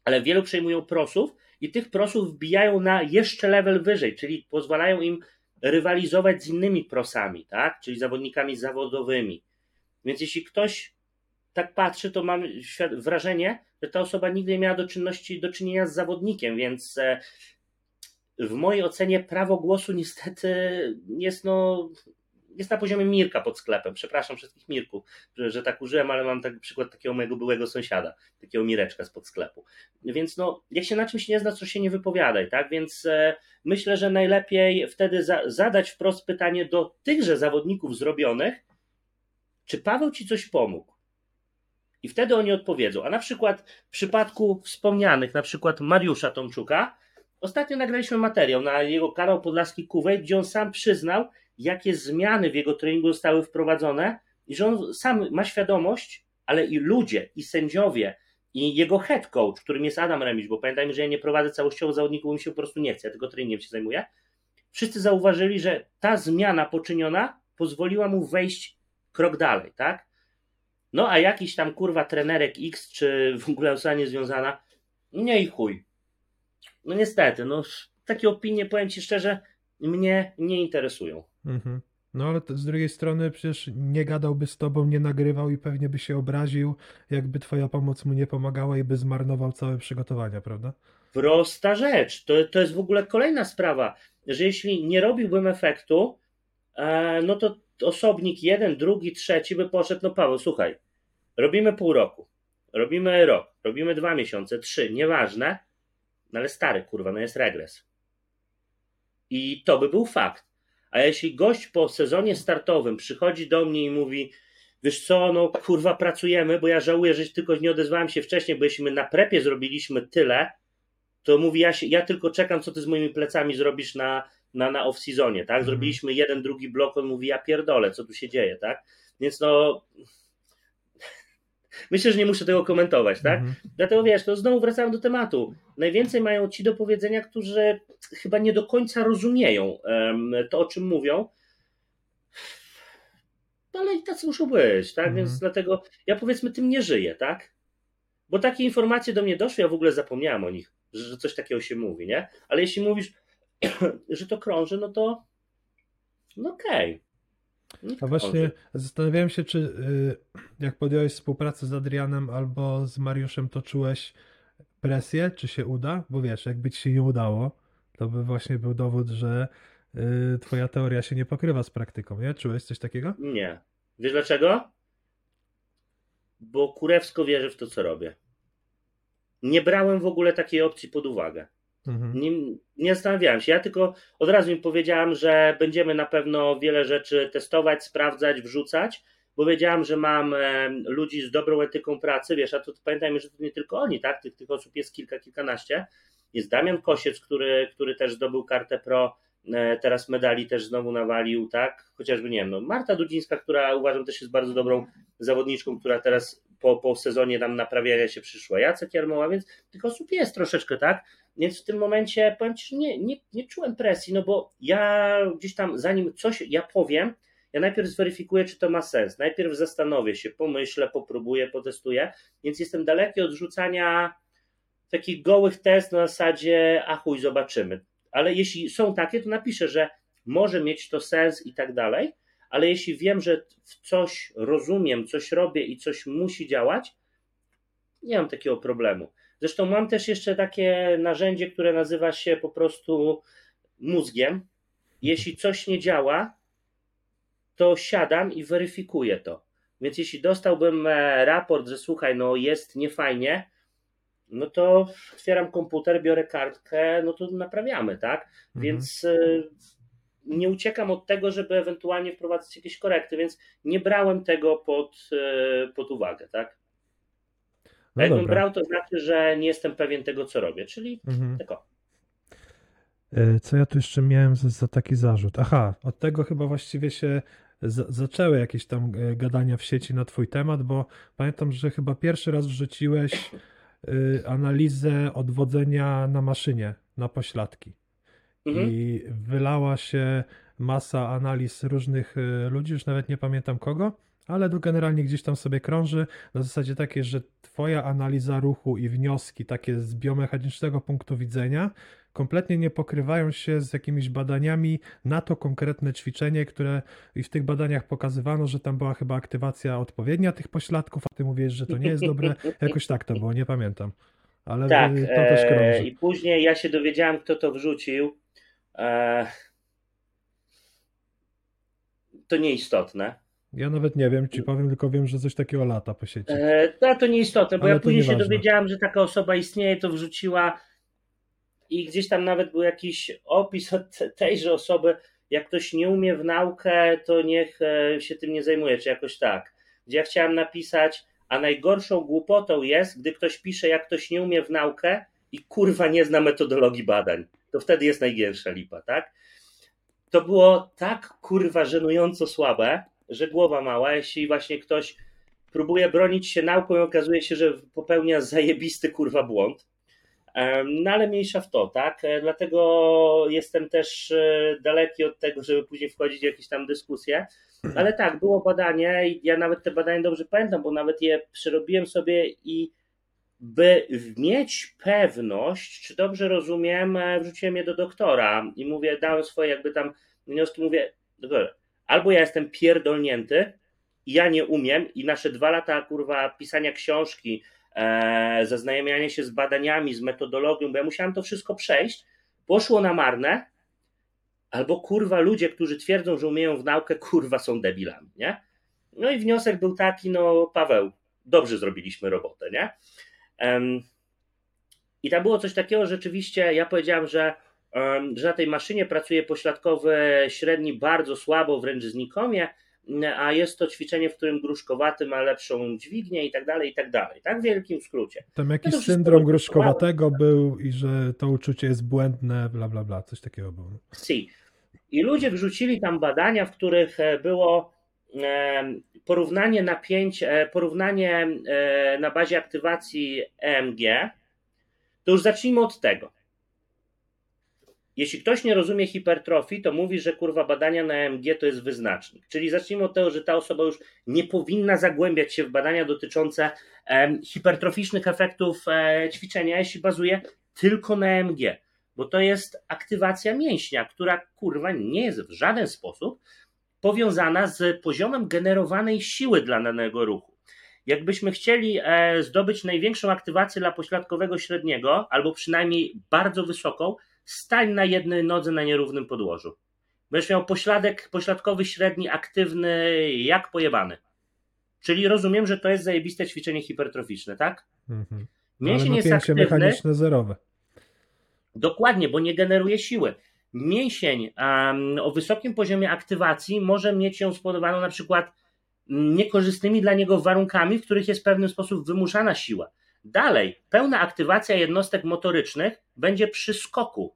ale wielu przejmują prosów i tych prosów wbijają na jeszcze level wyżej, czyli pozwalają im rywalizować z innymi prosami, tak? czyli zawodnikami zawodowymi. Więc jeśli ktoś tak patrzy, to mam wrażenie, że ta osoba nigdy nie miała do, czynności, do czynienia z zawodnikiem, więc e, w mojej ocenie prawo głosu niestety jest no jest na poziomie Mirka pod sklepem. Przepraszam wszystkich Mirków, że, że tak użyłem, ale mam tak, przykład takiego mojego byłego sąsiada, takiego Mireczka spod sklepu. Więc no, jak się na czymś nie zna, to się nie wypowiadaj, tak? Więc e, myślę, że najlepiej wtedy za, zadać wprost pytanie do tychże zawodników zrobionych, czy Paweł ci coś pomógł? I wtedy oni odpowiedzą. A na przykład w przypadku wspomnianych, na przykład Mariusza Tomczuka, ostatnio nagraliśmy materiał na jego kanał Podlaski Kuwait, gdzie on sam przyznał, jakie zmiany w jego treningu zostały wprowadzone i że on sam ma świadomość, ale i ludzie, i sędziowie, i jego head coach, którym jest Adam Remisz, bo pamiętajmy, że ja nie prowadzę całościowo zawodników, bo mi się po prostu nie chce, ja tylko treningiem się zajmuję. Wszyscy zauważyli, że ta zmiana poczyniona pozwoliła mu wejść krok dalej, tak? No a jakiś tam kurwa trenerek X, czy w ogóle osoba niezwiązana, nie i chuj. No niestety, no takie opinie, powiem Ci szczerze, mnie nie interesują.
Mhm. No ale z drugiej strony przecież nie gadałby z tobą, nie nagrywał i pewnie by się obraził, jakby twoja pomoc mu nie pomagała i by zmarnował całe przygotowania, prawda?
Prosta rzecz. To, to jest w ogóle kolejna sprawa, że jeśli nie robiłbym efektu, e, no to osobnik jeden, drugi, trzeci by poszedł, no Paweł, słuchaj, robimy pół roku, robimy rok, robimy dwa miesiące, trzy, nieważne, no ale stary, kurwa, no jest regres. I to by był fakt. A jeśli gość po sezonie startowym przychodzi do mnie i mówi, wiesz co, no kurwa pracujemy, bo ja żałuję, że tylko nie odezwałem się wcześniej, bo jeśli my na prepie zrobiliśmy tyle, to mówi, ja, się, ja tylko czekam, co ty z moimi plecami zrobisz na, na, na off-seasonie, tak? Zrobiliśmy jeden, drugi blok, on mówi, ja pierdolę, co tu się dzieje, tak? Więc no, myślę, że nie muszę tego komentować, tak?
Mhm.
Dlatego wiesz, to znowu wracamy do tematu. Najwięcej mają ci do powiedzenia, którzy chyba nie do końca rozumieją em, to, o czym mówią. No ale i tacy muszą być, tak?
Mhm.
Więc dlatego ja powiedzmy tym nie żyję, tak? Bo takie informacje do mnie doszły, ja w ogóle zapomniałem o nich, że, coś takiego się mówi, nie? Ale jeśli mówisz, że to krąży, no to no okej. Niech
A właśnie zastanawiałem się, czy y, jak podjąłeś współpracę z Adrianem albo z Mariuszem, to czułeś presję, czy się uda? Bo wiesz, jakby ci się nie udało, to by właśnie był dowód, że y, twoja teoria się nie pokrywa z praktyką, nie? Czułeś coś takiego?
Nie. Wiesz dlaczego? Bo kurewsko wierzę w to, co robię. Nie brałem w ogóle takiej opcji pod uwagę.
Mhm.
Nie, nie zastanawiałem się. Ja tylko od razu im powiedziałem, że będziemy na pewno wiele rzeczy testować, sprawdzać, wrzucać, bo wiedziałem, że mam e, ludzi z dobrą etyką pracy, wiesz, a to pamiętajmy, że to nie tylko oni, tak? Tych, tych osób jest kilka, kilkanaście. Jest Damian Kosiec, który, który też zdobył kartę pro, e, teraz medali też znowu nawalił, tak? Chociażby, nie wiem, no, Marta Dudzińska, która uważam też jest bardzo dobrą zawodniczką, która teraz po, po sezonie tam naprawiania się przyszła. Jacek Jarmoła, więc tych osób jest troszeczkę, tak? Więc w tym momencie powiem Ci, że nie, nie, nie czułem presji, no bo ja gdzieś tam, zanim coś ja powiem, ja najpierw zweryfikuję, czy to ma sens. Najpierw zastanowię się, pomyślę, popróbuję, potestuję, więc jestem daleki od rzucania takich gołych test na zasadzie, a chuj, zobaczymy. Ale jeśli są takie, to napiszę, że może mieć to sens i tak dalej, ale jeśli wiem, że w coś rozumiem, coś robię i coś musi działać, nie mam takiego problemu. Zresztą mam też jeszcze takie narzędzie, które nazywa się po prostu mózgiem. Jeśli coś nie działa, to siadam i weryfikuję to. Więc jeśli dostałbym e, raport, że słuchaj, no jest niefajnie, no to otwieram komputer, biorę kartkę, no to naprawiamy, tak?
Mhm.
Więc e, nie uciekam od tego, żeby ewentualnie wprowadzać jakieś korekty, więc nie brałem tego pod, e, pod uwagę, tak?
No
jakbym
dobra.
brał, to znaczy, że nie jestem pewien tego, co robię, czyli
Mhm.
tak o.
E, Co ja tu jeszcze miałem za, za taki zarzut? Aha, od tego chyba właściwie się za, zaczęły jakieś tam e, gadania w sieci na twój temat, bo pamiętam, że chyba pierwszy raz wrzuciłeś y, analizę odwodzenia na maszynie, na pośladki.
Mhm.
I wylała się masa analiz różnych y, ludzi, już nawet nie pamiętam kogo, ale to generalnie gdzieś tam sobie krąży na zasadzie takiej, że twoja analiza ruchu i wnioski takie z biomechanicznego punktu widzenia kompletnie nie pokrywają się z jakimiś badaniami na to konkretne ćwiczenie, które i w tych badaniach pokazywano, że tam była chyba aktywacja odpowiednia tych pośladków, a ty mówisz, że to nie jest dobre. Jakoś tak to było, nie pamiętam. Ale
Tak,
y, to też
e,
krąży.
i później ja się dowiedziałem, kto to wrzucił. E, to nieistotne.
Ja nawet nie wiem, ci powiem, tylko wiem, że coś takiego lata po sieci.
E, no to nieistotne, bo
Ale
ja później się
nieważne.
dowiedziałem, że taka osoba istnieje, to wrzuciła i gdzieś tam nawet był jakiś opis od te- tejże osoby, jak ktoś nie umie w naukę, to niech e, się tym nie zajmuje, czy jakoś tak. Gdzie ja chciałem napisać, a najgorszą głupotą jest, gdy ktoś pisze, jak ktoś nie umie w naukę i kurwa nie zna metodologii badań. To wtedy jest najgiersza lipa, tak? To było tak kurwa żenująco słabe, że głowa mała, jeśli właśnie ktoś próbuje bronić się nauką i okazuje się, że popełnia zajebisty kurwa błąd. No ale mniejsza w to, tak? E, Dlatego jestem też e, daleki od tego, żeby później wchodzić w jakieś tam dyskusje. Ale tak, było badanie i ja nawet te badania dobrze pamiętam, bo nawet je przerobiłem sobie i by mieć pewność, czy dobrze rozumiem, e, wrzuciłem je do doktora i mówię, dałem swoje jakby tam wnioski, mówię, albo ja jestem pierdolnięty i ja nie umiem i nasze dwa lata kurwa pisania książki, e, zaznajamiania się z badaniami, z metodologią, bo ja musiałem to wszystko przejść, poszło na marne, albo kurwa ludzie, którzy twierdzą, że umieją w naukę, kurwa są debilami, nie? No i wniosek był taki, no Paweł, dobrze zrobiliśmy robotę, nie? Em, I tam było coś takiego, rzeczywiście ja powiedziałem, że, że na tej maszynie pracuje pośladkowy średni bardzo słabo, wręcz znikomie, a jest to ćwiczenie, w którym gruszkowaty ma lepszą dźwignię i tak dalej, i tak dalej. Tak w wielkim skrócie.
Tam
No
jakiś
wszystko
syndrom gruszkowatego był i że to uczucie jest błędne, bla, bla, bla, coś takiego było.
Si. I ludzie wrzucili tam badania, w których e, było porównanie napięć, e, porównanie e, na bazie aktywacji EMG. To już zacznijmy od tego. Jeśli ktoś nie rozumie hipertrofii, to mówi, że kurwa badania na EMG to jest wyznacznik. Czyli zacznijmy od tego, że ta osoba już nie powinna zagłębiać się w badania dotyczące em, hipertroficznych efektów e, ćwiczenia, jeśli bazuje tylko na EMG bo to jest aktywacja mięśnia, która kurwa nie jest w żaden sposób powiązana z poziomem generowanej siły dla danego ruchu. Jakbyśmy chcieli e, zdobyć największą aktywację dla pośladkowego średniego, albo przynajmniej bardzo wysoką, stań na jednej nodze na nierównym podłożu. Będziesz miał pośladek, pośladkowy średni aktywny jak pojebany. Czyli rozumiem, że to jest zajebiste ćwiczenie hipertroficzne, tak?
Mhm. Ale
Mięsień jest
napięcie
aktywny.
mechaniczne zerowe.
Dokładnie, bo nie generuje siły. Mięsień em, o wysokim poziomie aktywacji może mieć ją spowodowaną na przykład niekorzystnymi dla niego warunkami, w których jest w pewien sposób wymuszana siła. Dalej, pełna aktywacja jednostek motorycznych będzie przy skoku.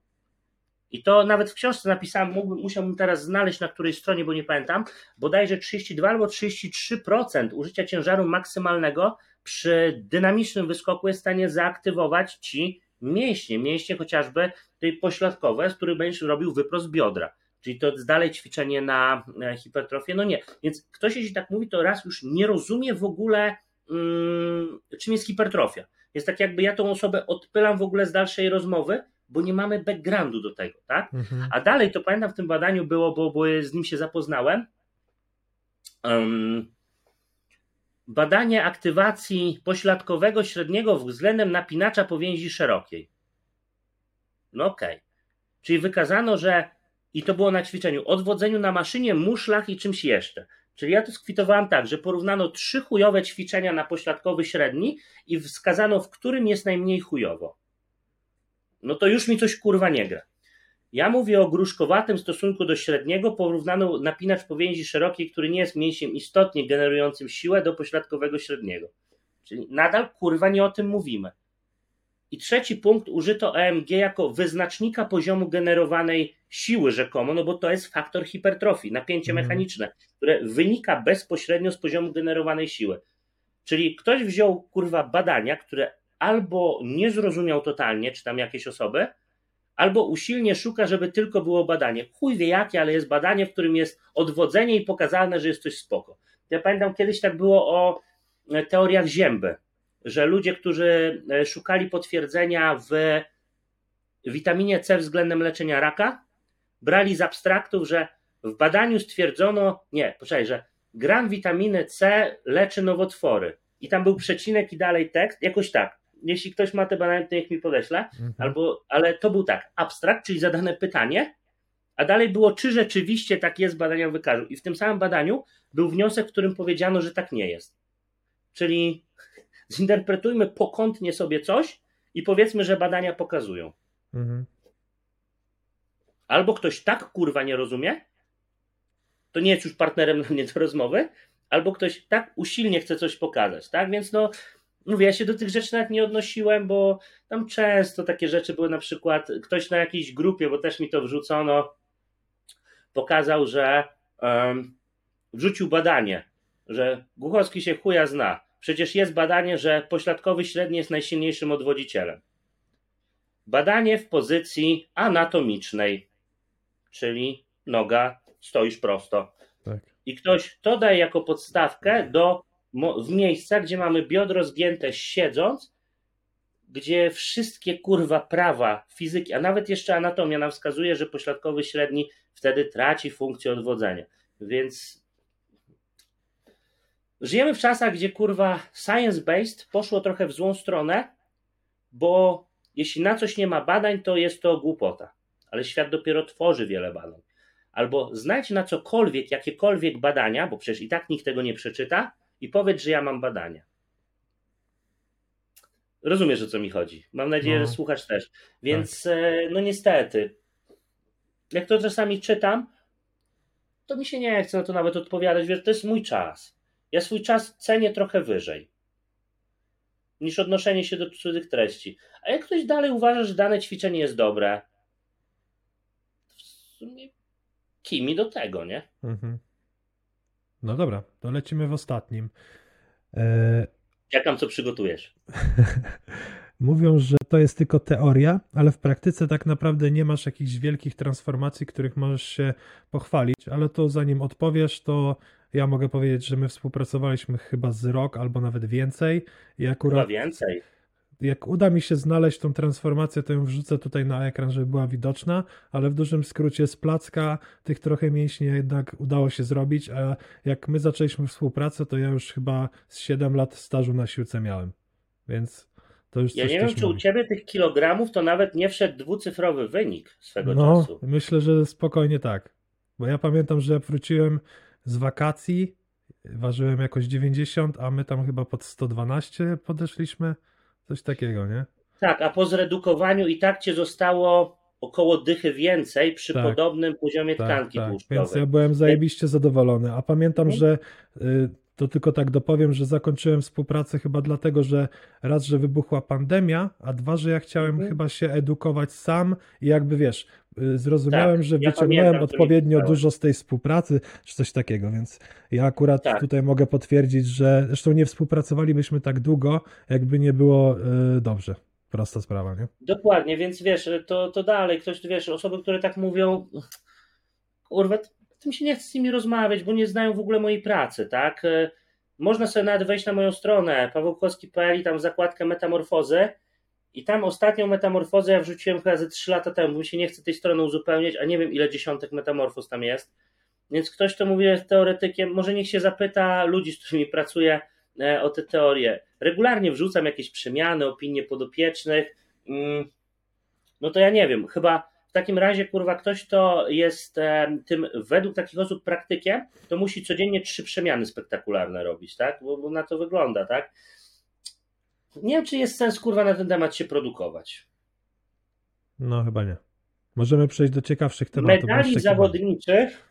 I to nawet w książce napisałem, mógłbym, musiałbym teraz znaleźć na której stronie, bo nie pamiętam, bodajże 32 albo 33% użycia ciężaru maksymalnego przy dynamicznym wyskoku jest w stanie zaaktywować ci mięśnie, mięśnie chociażby tej pośladkowe, z których będziesz robił wyprost biodra. Czyli to jest dalej ćwiczenie na e, hipertrofię. No nie. Więc ktoś, jeśli tak mówi, to raz już nie rozumie w ogóle, czym jest hipertrofia. Jest tak, jakby ja tą osobę odpylam w ogóle z dalszej rozmowy, bo nie mamy backgroundu do tego, tak?
Mhm.
A dalej to pamiętam w tym badaniu było, bo, bo z nim się zapoznałem. Um, badanie aktywacji pośladkowego średniego względem napinacza powięzi szerokiej. No okej. Czyli wykazano, że i to było na ćwiczeniu, odwodzeniu na maszynie, muszlach i czymś jeszcze. Czyli ja to skwitowałem tak, że porównano trzy chujowe ćwiczenia na pośladkowy średni i wskazano, w którym jest najmniej chujowo. No to już mi coś kurwa nie gra. Ja mówię o gruszkowatym stosunku do średniego, porównano napinacz powięzi szerokiej, który nie jest mięsiem istotnie generującym siłę do pośladkowego średniego. Czyli nadal kurwa nie o tym mówimy. I trzeci punkt, użyto EMG jako wyznacznika poziomu generowanej siły rzekomo, no bo to jest faktor hipertrofii, napięcie
Mhm.
mechaniczne, które wynika bezpośrednio z poziomu generowanej siły. Czyli ktoś wziął kurwa badania, które albo nie zrozumiał totalnie, czy tam jakieś osoby, albo usilnie szuka, żeby tylko było badanie. Chuj wie jakie, ale jest badanie, w którym jest odwodzenie i pokazane, że jest coś spoko. Ja pamiętam kiedyś tak było o e, teoriach zięby, że ludzie, którzy e, szukali potwierdzenia w witaminie C względem leczenia raka, brali z abstraktów, że w badaniu stwierdzono, nie, poczekaj, że gram witaminy C leczy nowotwory. I tam był przecinek i dalej tekst, jakoś tak. Jeśli ktoś ma te badania, to niech mi podeśle.
Mhm.
Albo, ale to był tak, abstrakt, czyli zadane pytanie, A dalej było, czy rzeczywiście tak jest, badania wykażą. I w tym samym badaniu był wniosek, w którym powiedziano, że tak nie jest. Czyli zinterpretujmy pokątnie sobie coś i powiedzmy, że badania pokazują.
Mhm.
Albo ktoś tak kurwa nie rozumie, to nie jest już partnerem dla mnie do rozmowy, albo ktoś tak usilnie chce coś pokazać, tak? Więc no, mówię, ja się do tych rzeczy nawet nie odnosiłem, bo tam często takie rzeczy były na przykład, ktoś na jakiejś grupie, bo też mi to wrzucono, pokazał, że um, wrzucił badanie, że Głuchowski się chuja zna. Przecież jest badanie, że pośladkowy średni jest najsilniejszym odwodzicielem. Badanie w pozycji anatomicznej, czyli noga, stoisz prosto.
Tak.
I ktoś to daje jako podstawkę do, w miejsca, gdzie mamy biodro zgięte siedząc, gdzie wszystkie kurwa prawa fizyki, a nawet jeszcze anatomia nam wskazuje, że pośladkowy średni wtedy traci funkcję odwodzenia. Więc żyjemy w czasach, gdzie kurwa science-based poszło trochę w złą stronę, bo jeśli na coś nie ma badań, to jest to głupota. Ale świat dopiero tworzy wiele badań. Albo znajdź na cokolwiek, jakiekolwiek badania, bo przecież i tak nikt tego nie przeczyta, i powiedz, że ja mam badania. Rozumiesz, o co mi chodzi. Mam nadzieję,
No.
że słuchasz też. Więc, e, no niestety, jak to czasami czytam, to mi się nie chce na to nawet odpowiadać. Wiesz, to jest mój czas. Ja swój czas cenię trochę wyżej niż odnoszenie się do cudzych treści. A jak ktoś dalej uważa, że dane ćwiczenie jest dobre, to w sumie kimi do tego, nie?
Mhm. No dobra, to lecimy w ostatnim. E,
Jak tam co przygotujesz?
Mówią, że to jest tylko teoria, ale w praktyce tak naprawdę nie masz jakichś wielkich transformacji, których możesz się pochwalić, ale to zanim odpowiesz, to ja mogę powiedzieć, że my współpracowaliśmy chyba z rok albo nawet więcej i
Chyba
akurat
więcej.
jak uda mi się znaleźć tą transformację, to ją wrzucę tutaj na ekran, żeby była widoczna, ale w dużym skrócie z placka tych trochę mięśni jednak udało się zrobić, a jak my zaczęliśmy współpracę, to ja już chyba z 7 lat stażu na siłce miałem, więc to już
Ja nie wiem, czy u
mówi.
ciebie tych kilogramów to nawet nie wszedł dwucyfrowy wynik swego
No,
czasu.
myślę, że spokojnie tak, bo ja pamiętam, że wróciłem z wakacji, ważyłem jakoś 90, a my tam chyba pod 112 podeszliśmy, coś takiego, nie?
Tak, a po zredukowaniu i tak cię zostało około dychy więcej przy
Tak.
podobnym poziomie
Tak,
tkanki
tak. Więc
tłuszczowej.
ja byłem zajebiście zadowolony. A pamiętam, że y, to tylko tak dopowiem, że zakończyłem współpracę chyba dlatego, że raz, że wybuchła pandemia, a dwa, że ja chciałem
Mhm.
chyba się edukować sam i jakby wiesz, zrozumiałem,
Tak,
że
ja
wyciągnąłem odpowiednio dużo z tej współpracy, czy coś takiego, więc ja akurat
Tak.
tutaj mogę potwierdzić, że zresztą nie współpracowalibyśmy tak długo, jakby nie było y, dobrze. Prosta sprawa, nie?
Dokładnie, więc wiesz, to, to dalej, ktoś, wiesz, osoby, które tak mówią, kurwa, tym się nie chce z nimi rozmawiać, bo nie znają w ogóle mojej pracy, tak? E, Można sobie nawet wejść na moją stronę pawełkowski.pl i tam zakładkę metamorfozy i tam ostatnią metamorfozę ja wrzuciłem chyba ze 3 lata temu, mi się nie chce tej strony uzupełniać, a nie wiem ile dziesiątek metamorfoz tam jest. Więc ktoś, kto mówi jest teoretykiem, może niech się zapyta ludzi, z którymi pracuję e, o te teorie. Regularnie wrzucam jakieś przemiany, opinie podopiecznych. Mm, No to ja nie wiem, chyba w takim razie, kurwa, ktoś, kto jest e, tym według takich osób praktykiem, to musi codziennie trzy przemiany spektakularne robić, tak? Bo, bo na to wygląda, tak? Nie wiem, czy jest sens, kurwa, na ten temat się produkować.
No chyba nie. Możemy przejść do ciekawszych tematów.
Medali zawodniczych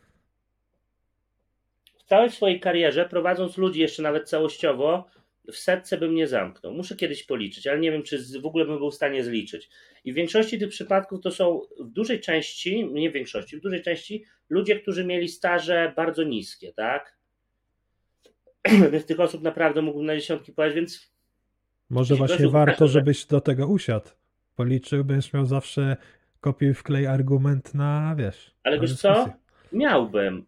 w całej swojej karierze, prowadząc ludzi jeszcze nawet całościowo, w setce bym nie zamknął. Muszę kiedyś policzyć, ale nie wiem, czy w ogóle bym był w stanie zliczyć. I w większości tych przypadków to są w dużej części, nie w większości, w dużej części ludzie, którzy mieli staże bardzo niskie, tak? Więc tych osób naprawdę mógłbym na dziesiątki powiedzieć, więc
Może
Jeśli
właśnie warto,
ukaże,
żebyś do tego usiadł. Policzył, będziesz miał zawsze kopiuj wklej argument na, wiesz.
Ale
na
wiesz
dyskusję.
co? Miałbym,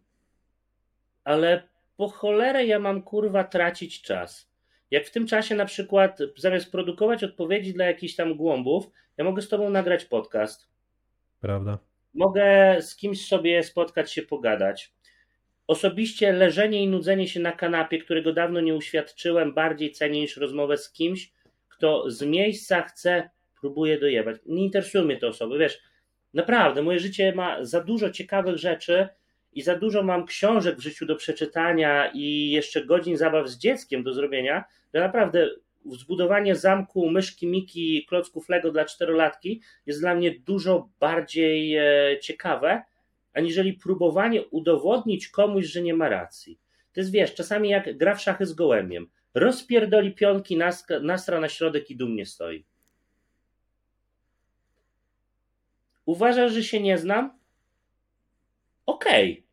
ale po cholerę ja mam kurwa tracić czas. Jak w tym czasie na przykład zamiast produkować odpowiedzi dla jakichś tam głąbów, ja mogę z tobą nagrać podcast.
Prawda?
Mogę z kimś sobie spotkać się, pogadać. Osobiście leżenie i nudzenie się na kanapie, którego dawno nie uświadczyłem, bardziej cenię niż rozmowę z kimś, kto z miejsca chce, próbuje dojebać. Nie interesują mnie te osoby, wiesz. Naprawdę, moje życie ma za dużo ciekawych rzeczy i za dużo mam książek w życiu do przeczytania i jeszcze godzin zabaw z dzieckiem do zrobienia, że naprawdę zbudowanie zamku myszki Miki i klocków Lego dla czterolatki jest dla mnie dużo bardziej e, ciekawe, aniżeli próbowanie udowodnić komuś, że nie ma racji. To jest, wiesz, czasami jak gra w szachy z gołębiem. Rozpierdoli pionki, nastra na środek i dumnie stoi. Uważasz, że się nie znam? Okej. Okay.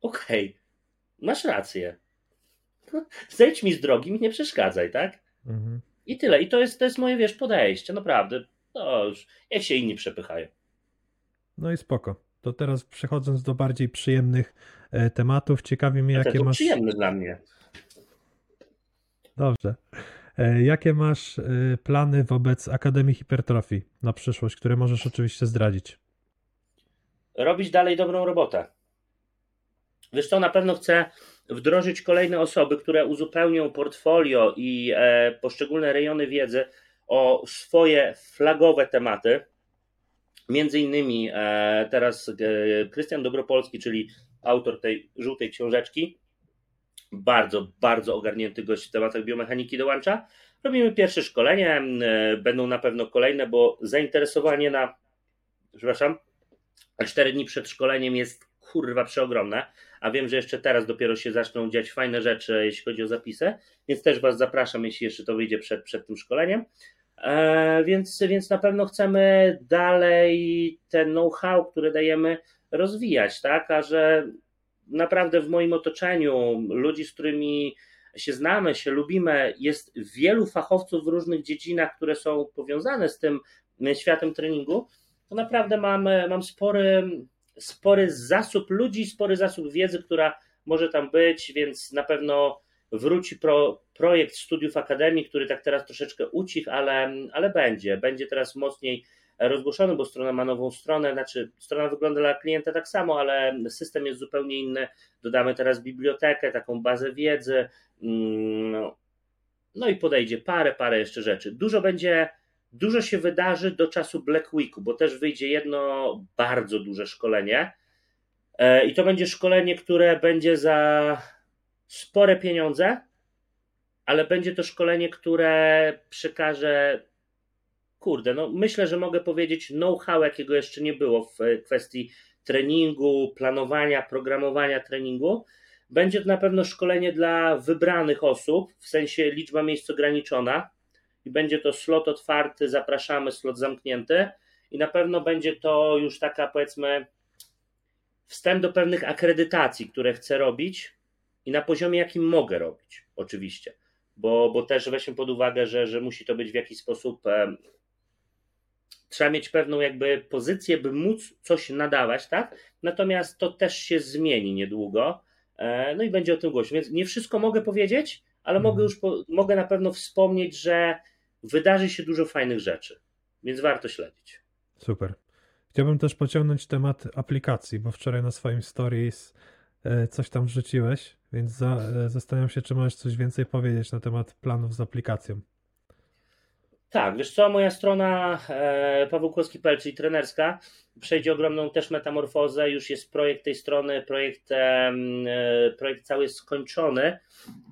Okej. Okay. Masz rację. Zejdź mi z drogi, mi nie przeszkadzaj, tak? Mhm. I tyle. I to jest, to jest moje, wiesz, podejście, naprawdę. No już, jak się inni przepychają.
No i spoko. To teraz przechodząc do bardziej przyjemnych e, tematów, ciekawi mnie, jakie
to
masz.
przyjemne dla mnie.
Dobrze. E, jakie masz e, plany wobec Akademii Hipertrofii na przyszłość, które możesz oczywiście zdradzić?
Robić dalej dobrą robotę. Wiesz co, na pewno chcę wdrożyć kolejne osoby, które uzupełnią portfolio i poszczególne rejony wiedzy o swoje flagowe tematy. Między innymi e, teraz e, Krystian Dobropolski, czyli autor tej żółtej książeczki, bardzo, bardzo ogarnięty gość w tematach biomechaniki dołącza. Robimy pierwsze szkolenie, e, będą na pewno kolejne, bo zainteresowanie na, przepraszam, cztery dni przed szkoleniem jest kurwa przeogromne, a wiem, że jeszcze teraz dopiero się zaczną dziać fajne rzeczy, jeśli chodzi o zapisy, więc też Was zapraszam, jeśli jeszcze to wyjdzie przed, przed tym szkoleniem. E, więc, więc na pewno chcemy dalej ten know-how, który dajemy, rozwijać, tak? A że naprawdę w moim otoczeniu, ludzi, z którymi się znamy, się lubimy, jest wielu fachowców w różnych dziedzinach, które są powiązane z tym światem treningu, to naprawdę mam, mam spory, spory zasób ludzi, spory zasób wiedzy, która może tam być, więc na pewno wróci pro, projekt studiów Akademii, który tak teraz troszeczkę ucichł, ale, ale będzie. Będzie teraz mocniej rozgłoszony, bo strona ma nową stronę, znaczy strona wygląda dla klienta tak samo, ale system jest zupełnie inny. Dodamy teraz bibliotekę, taką bazę wiedzy, mm, no i podejdzie parę, parę jeszcze rzeczy. Dużo będzie, dużo się wydarzy do czasu Black Weeku, bo też wyjdzie jedno bardzo duże szkolenie e, i to będzie szkolenie, które będzie za spore pieniądze, ale będzie to szkolenie, które przekaże kurde, no myślę, że mogę powiedzieć know-how, jakiego jeszcze nie było w kwestii treningu, planowania, programowania treningu. Będzie to na pewno szkolenie dla wybranych osób, w sensie liczba miejsc ograniczona i będzie to slot otwarty, zapraszamy, slot zamknięty i na pewno będzie to już taka powiedzmy wstęp do pewnych akredytacji, które chcę robić i na poziomie jakim mogę robić, oczywiście, bo, bo też weźmy pod uwagę, że, że musi to być w jakiś sposób trzeba mieć pewną jakby pozycję, by móc coś nadawać, tak? Natomiast to też się zmieni niedługo. E, no i będzie o tym głośno. Więc nie wszystko mogę powiedzieć, ale mhm. mogę już po, mogę na pewno wspomnieć, że wydarzy się dużo fajnych rzeczy. Więc warto śledzić.
Super. Chciałbym też pociągnąć temat aplikacji, bo wczoraj na swoim stories e, coś tam wrzuciłeś, więc za, e, zastanawiam się, czy możesz coś więcej powiedzieć na temat planów z aplikacją.
Tak, wiesz co, moja strona e, czyli trenerska, przejdzie ogromną też metamorfozę, już jest projekt tej strony, projekt, e, projekt cały jest skończony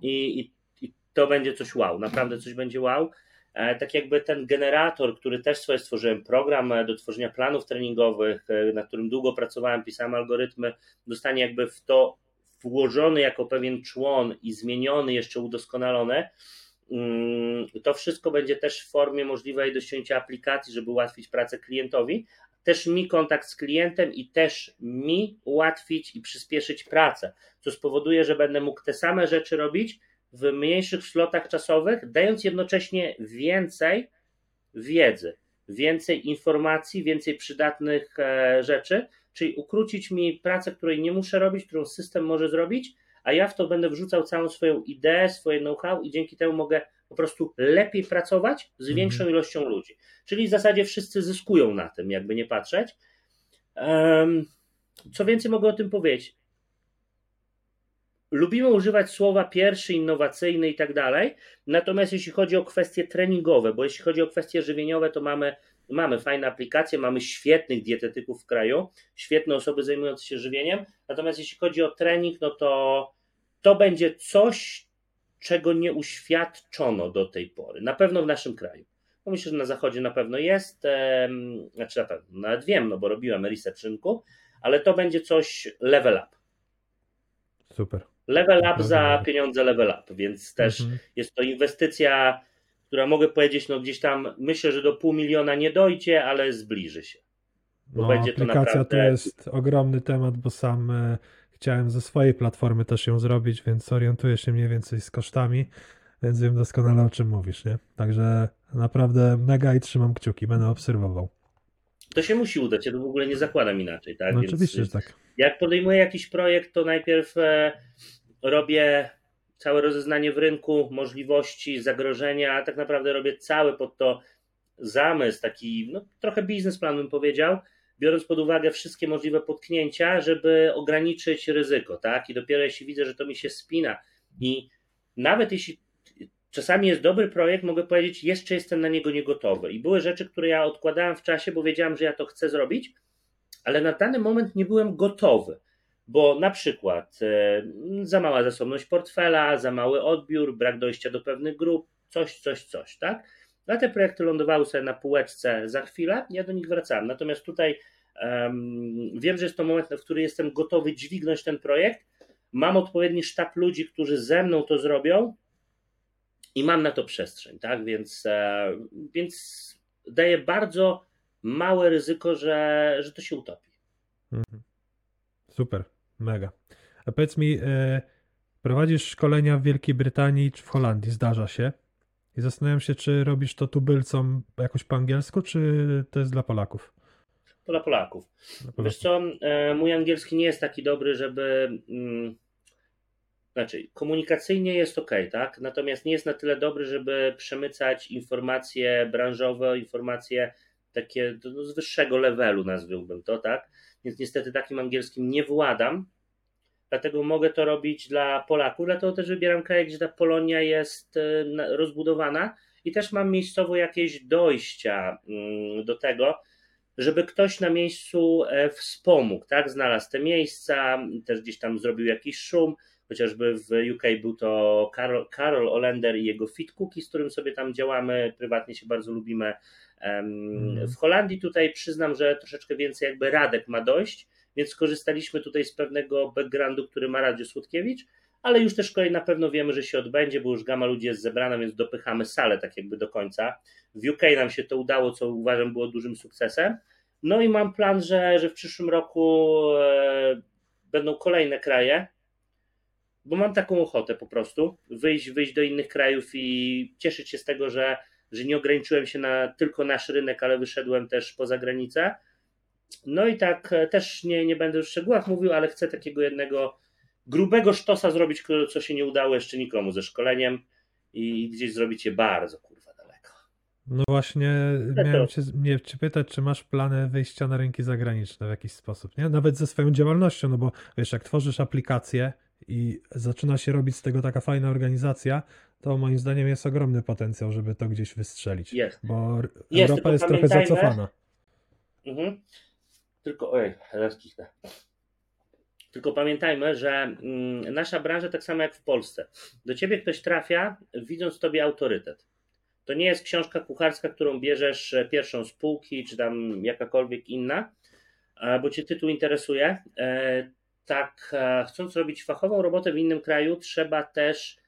i, i, i, to będzie coś wow, naprawdę coś będzie wow. E, tak jakby ten generator, który też swoje stworzyłem, program e, do tworzenia planów treningowych, e, na którym długo pracowałem, pisałem algorytmy, dostanie jakby w to włożony jako pewien człon i zmieniony, jeszcze udoskonalony, Mm, to wszystko będzie też w formie możliwej do ściągnięcia aplikacji, żeby ułatwić pracę klientowi, też mi kontakt z klientem i też mi ułatwić i przyspieszyć pracę, co spowoduje, że będę mógł te same rzeczy robić w mniejszych slotach czasowych, dając jednocześnie więcej wiedzy, więcej informacji, więcej przydatnych e, rzeczy, czyli ukrócić mi pracę, której nie muszę robić, którą system może zrobić, a ja w to będę wrzucał całą swoją ideę, swoje know-how i dzięki temu mogę po prostu lepiej pracować z mhm. większą ilością ludzi. Czyli w zasadzie wszyscy zyskują na tym, jakby nie patrzeć. Co więcej mogę o tym powiedzieć? Lubimy używać słowa pierwszy, innowacyjny i tak dalej, natomiast jeśli chodzi o kwestie treningowe, bo jeśli chodzi o kwestie żywieniowe, to mamy mamy fajne aplikacje, mamy świetnych dietetyków w kraju, świetne osoby zajmujące się żywieniem, natomiast jeśli chodzi o trening, no to to będzie coś, czego nie uświadczono do tej pory, na pewno w naszym kraju. No myślę, że na zachodzie na pewno jest, em, znaczy na pewno, nawet wiem, no bo robiłem research rynku, ale to będzie coś level up.
Super.
Level up za pieniądze level up, więc też
Mhm.
jest to inwestycja, która mogę powiedzieć, no gdzieś tam myślę, że do pół miliona nie dojdzie, ale zbliży się. Bo
No,
będzie to
aplikacja to
naprawdę-
jest ogromny temat, bo sam e, chciałem ze swojej platformy też ją zrobić, więc orientuję się mniej więcej z kosztami, więc wiem doskonale o czym mówisz, nie? Także naprawdę mega i trzymam kciuki, będę obserwował.
To się musi udać, ja to w ogóle nie zakładam inaczej, tak?
No
Więc
oczywiście, że tak.
Jak podejmuję jakiś projekt, to najpierw e, robię całe rozeznanie w rynku, możliwości, zagrożenia, a tak naprawdę robię cały pod to zamysł, taki no, trochę biznesplan bym powiedział, biorąc pod uwagę wszystkie możliwe potknięcia, żeby ograniczyć ryzyko, tak? I dopiero jeśli widzę, że to mi się spina i nawet jeśli czasami jest dobry projekt, mogę powiedzieć, jeszcze jestem na niego niegotowy. I były rzeczy, które ja odkładałem w czasie, bo wiedziałem, że ja to chcę zrobić, ale na dany moment nie byłem gotowy, bo na przykład e, za mała zasobność portfela, za mały odbiór, brak dojścia do pewnych grup, coś, coś, coś, tak? A te projekty lądowały sobie na półeczce za chwilę, ja do nich wracałem. Natomiast tutaj em, wiem, że jest to moment, w którym jestem gotowy dźwignąć ten projekt. Mam odpowiedni sztab ludzi, którzy ze mną to zrobią i mam na to przestrzeń, tak? Więc, e, więc daję bardzo małe ryzyko, że, że to się utopi.
Mhm. Super, mega. A powiedz mi, e, prowadzisz szkolenia w Wielkiej Brytanii czy w Holandii, zdarza się? I zastanawiam się, czy robisz to tubylcom jakoś po angielsku, czy to jest dla Polaków?
Dla Polaków.
Dla
Wiesz
Polaków.
co, e, mój angielski nie jest taki dobry, żeby. Mm, znaczy, komunikacyjnie jest ok, tak? Natomiast nie jest na tyle dobry, żeby przemycać informacje branżowe, informacje takie no, z wyższego levelu, nazwałbym to, tak? Więc niestety takim angielskim nie władam. Dlatego mogę to robić dla Polaków, dlatego też wybieram kraje, gdzie ta Polonia jest na- rozbudowana i też mam miejscowo jakieś dojścia mm, do tego, żeby ktoś na miejscu e, wspomógł, tak? Znalazł te miejsca, też gdzieś tam zrobił jakiś szum, chociażby w UK był to Karol, Karol Olender i jego Fit Cookie, z którym sobie tam działamy, prywatnie się bardzo lubimy.
Mhm.
W Holandii tutaj przyznam, że troszeczkę więcej jakby Radek ma dojść, więc skorzystaliśmy tutaj z pewnego backgroundu, który ma Radio Słodkiewicz, ale już też kolej na pewno wiemy, że się odbędzie, bo już gama ludzi jest zebrana, więc dopychamy salę tak jakby do końca. W UK nam się to udało, co uważam było dużym sukcesem. No i mam plan, że, że w przyszłym roku e, będą kolejne kraje, bo mam taką ochotę po prostu wyjść, wyjść do innych krajów i cieszyć się z tego, że, że nie ograniczyłem się na tylko nasz rynek, ale wyszedłem też poza granicę. No i tak e, też nie, nie będę w szczegółach mówił, ale chcę takiego jednego grubego sztosa zrobić, co się nie udało jeszcze nikomu ze szkoleniem i gdzieś zrobić je bardzo kurwa daleko.
No właśnie, miałem cię, mnie cię pytać, czy masz plany wyjścia na rynki zagraniczne w jakiś sposób, nie? Nawet ze swoją działalnością, no bo wiesz, jak tworzysz aplikację i zaczyna się robić z tego taka fajna organizacja, to moim zdaniem jest ogromny potencjał, żeby to gdzieś wystrzelić.
Jest.
Bo
Jest,
Europa jest trochę zacofana.
Mhm. Tylko, oj, raz kichnę. Tylko pamiętajmy, że mm, nasza branża, tak samo jak w Polsce, do ciebie ktoś trafia, widząc w tobie autorytet. To nie jest książka kucharska, którą bierzesz e, pierwszą z półki, czy tam jakakolwiek inna, e, bo cię tytuł interesuje. Tak, e, chcąc robić fachową robotę w innym kraju, trzeba też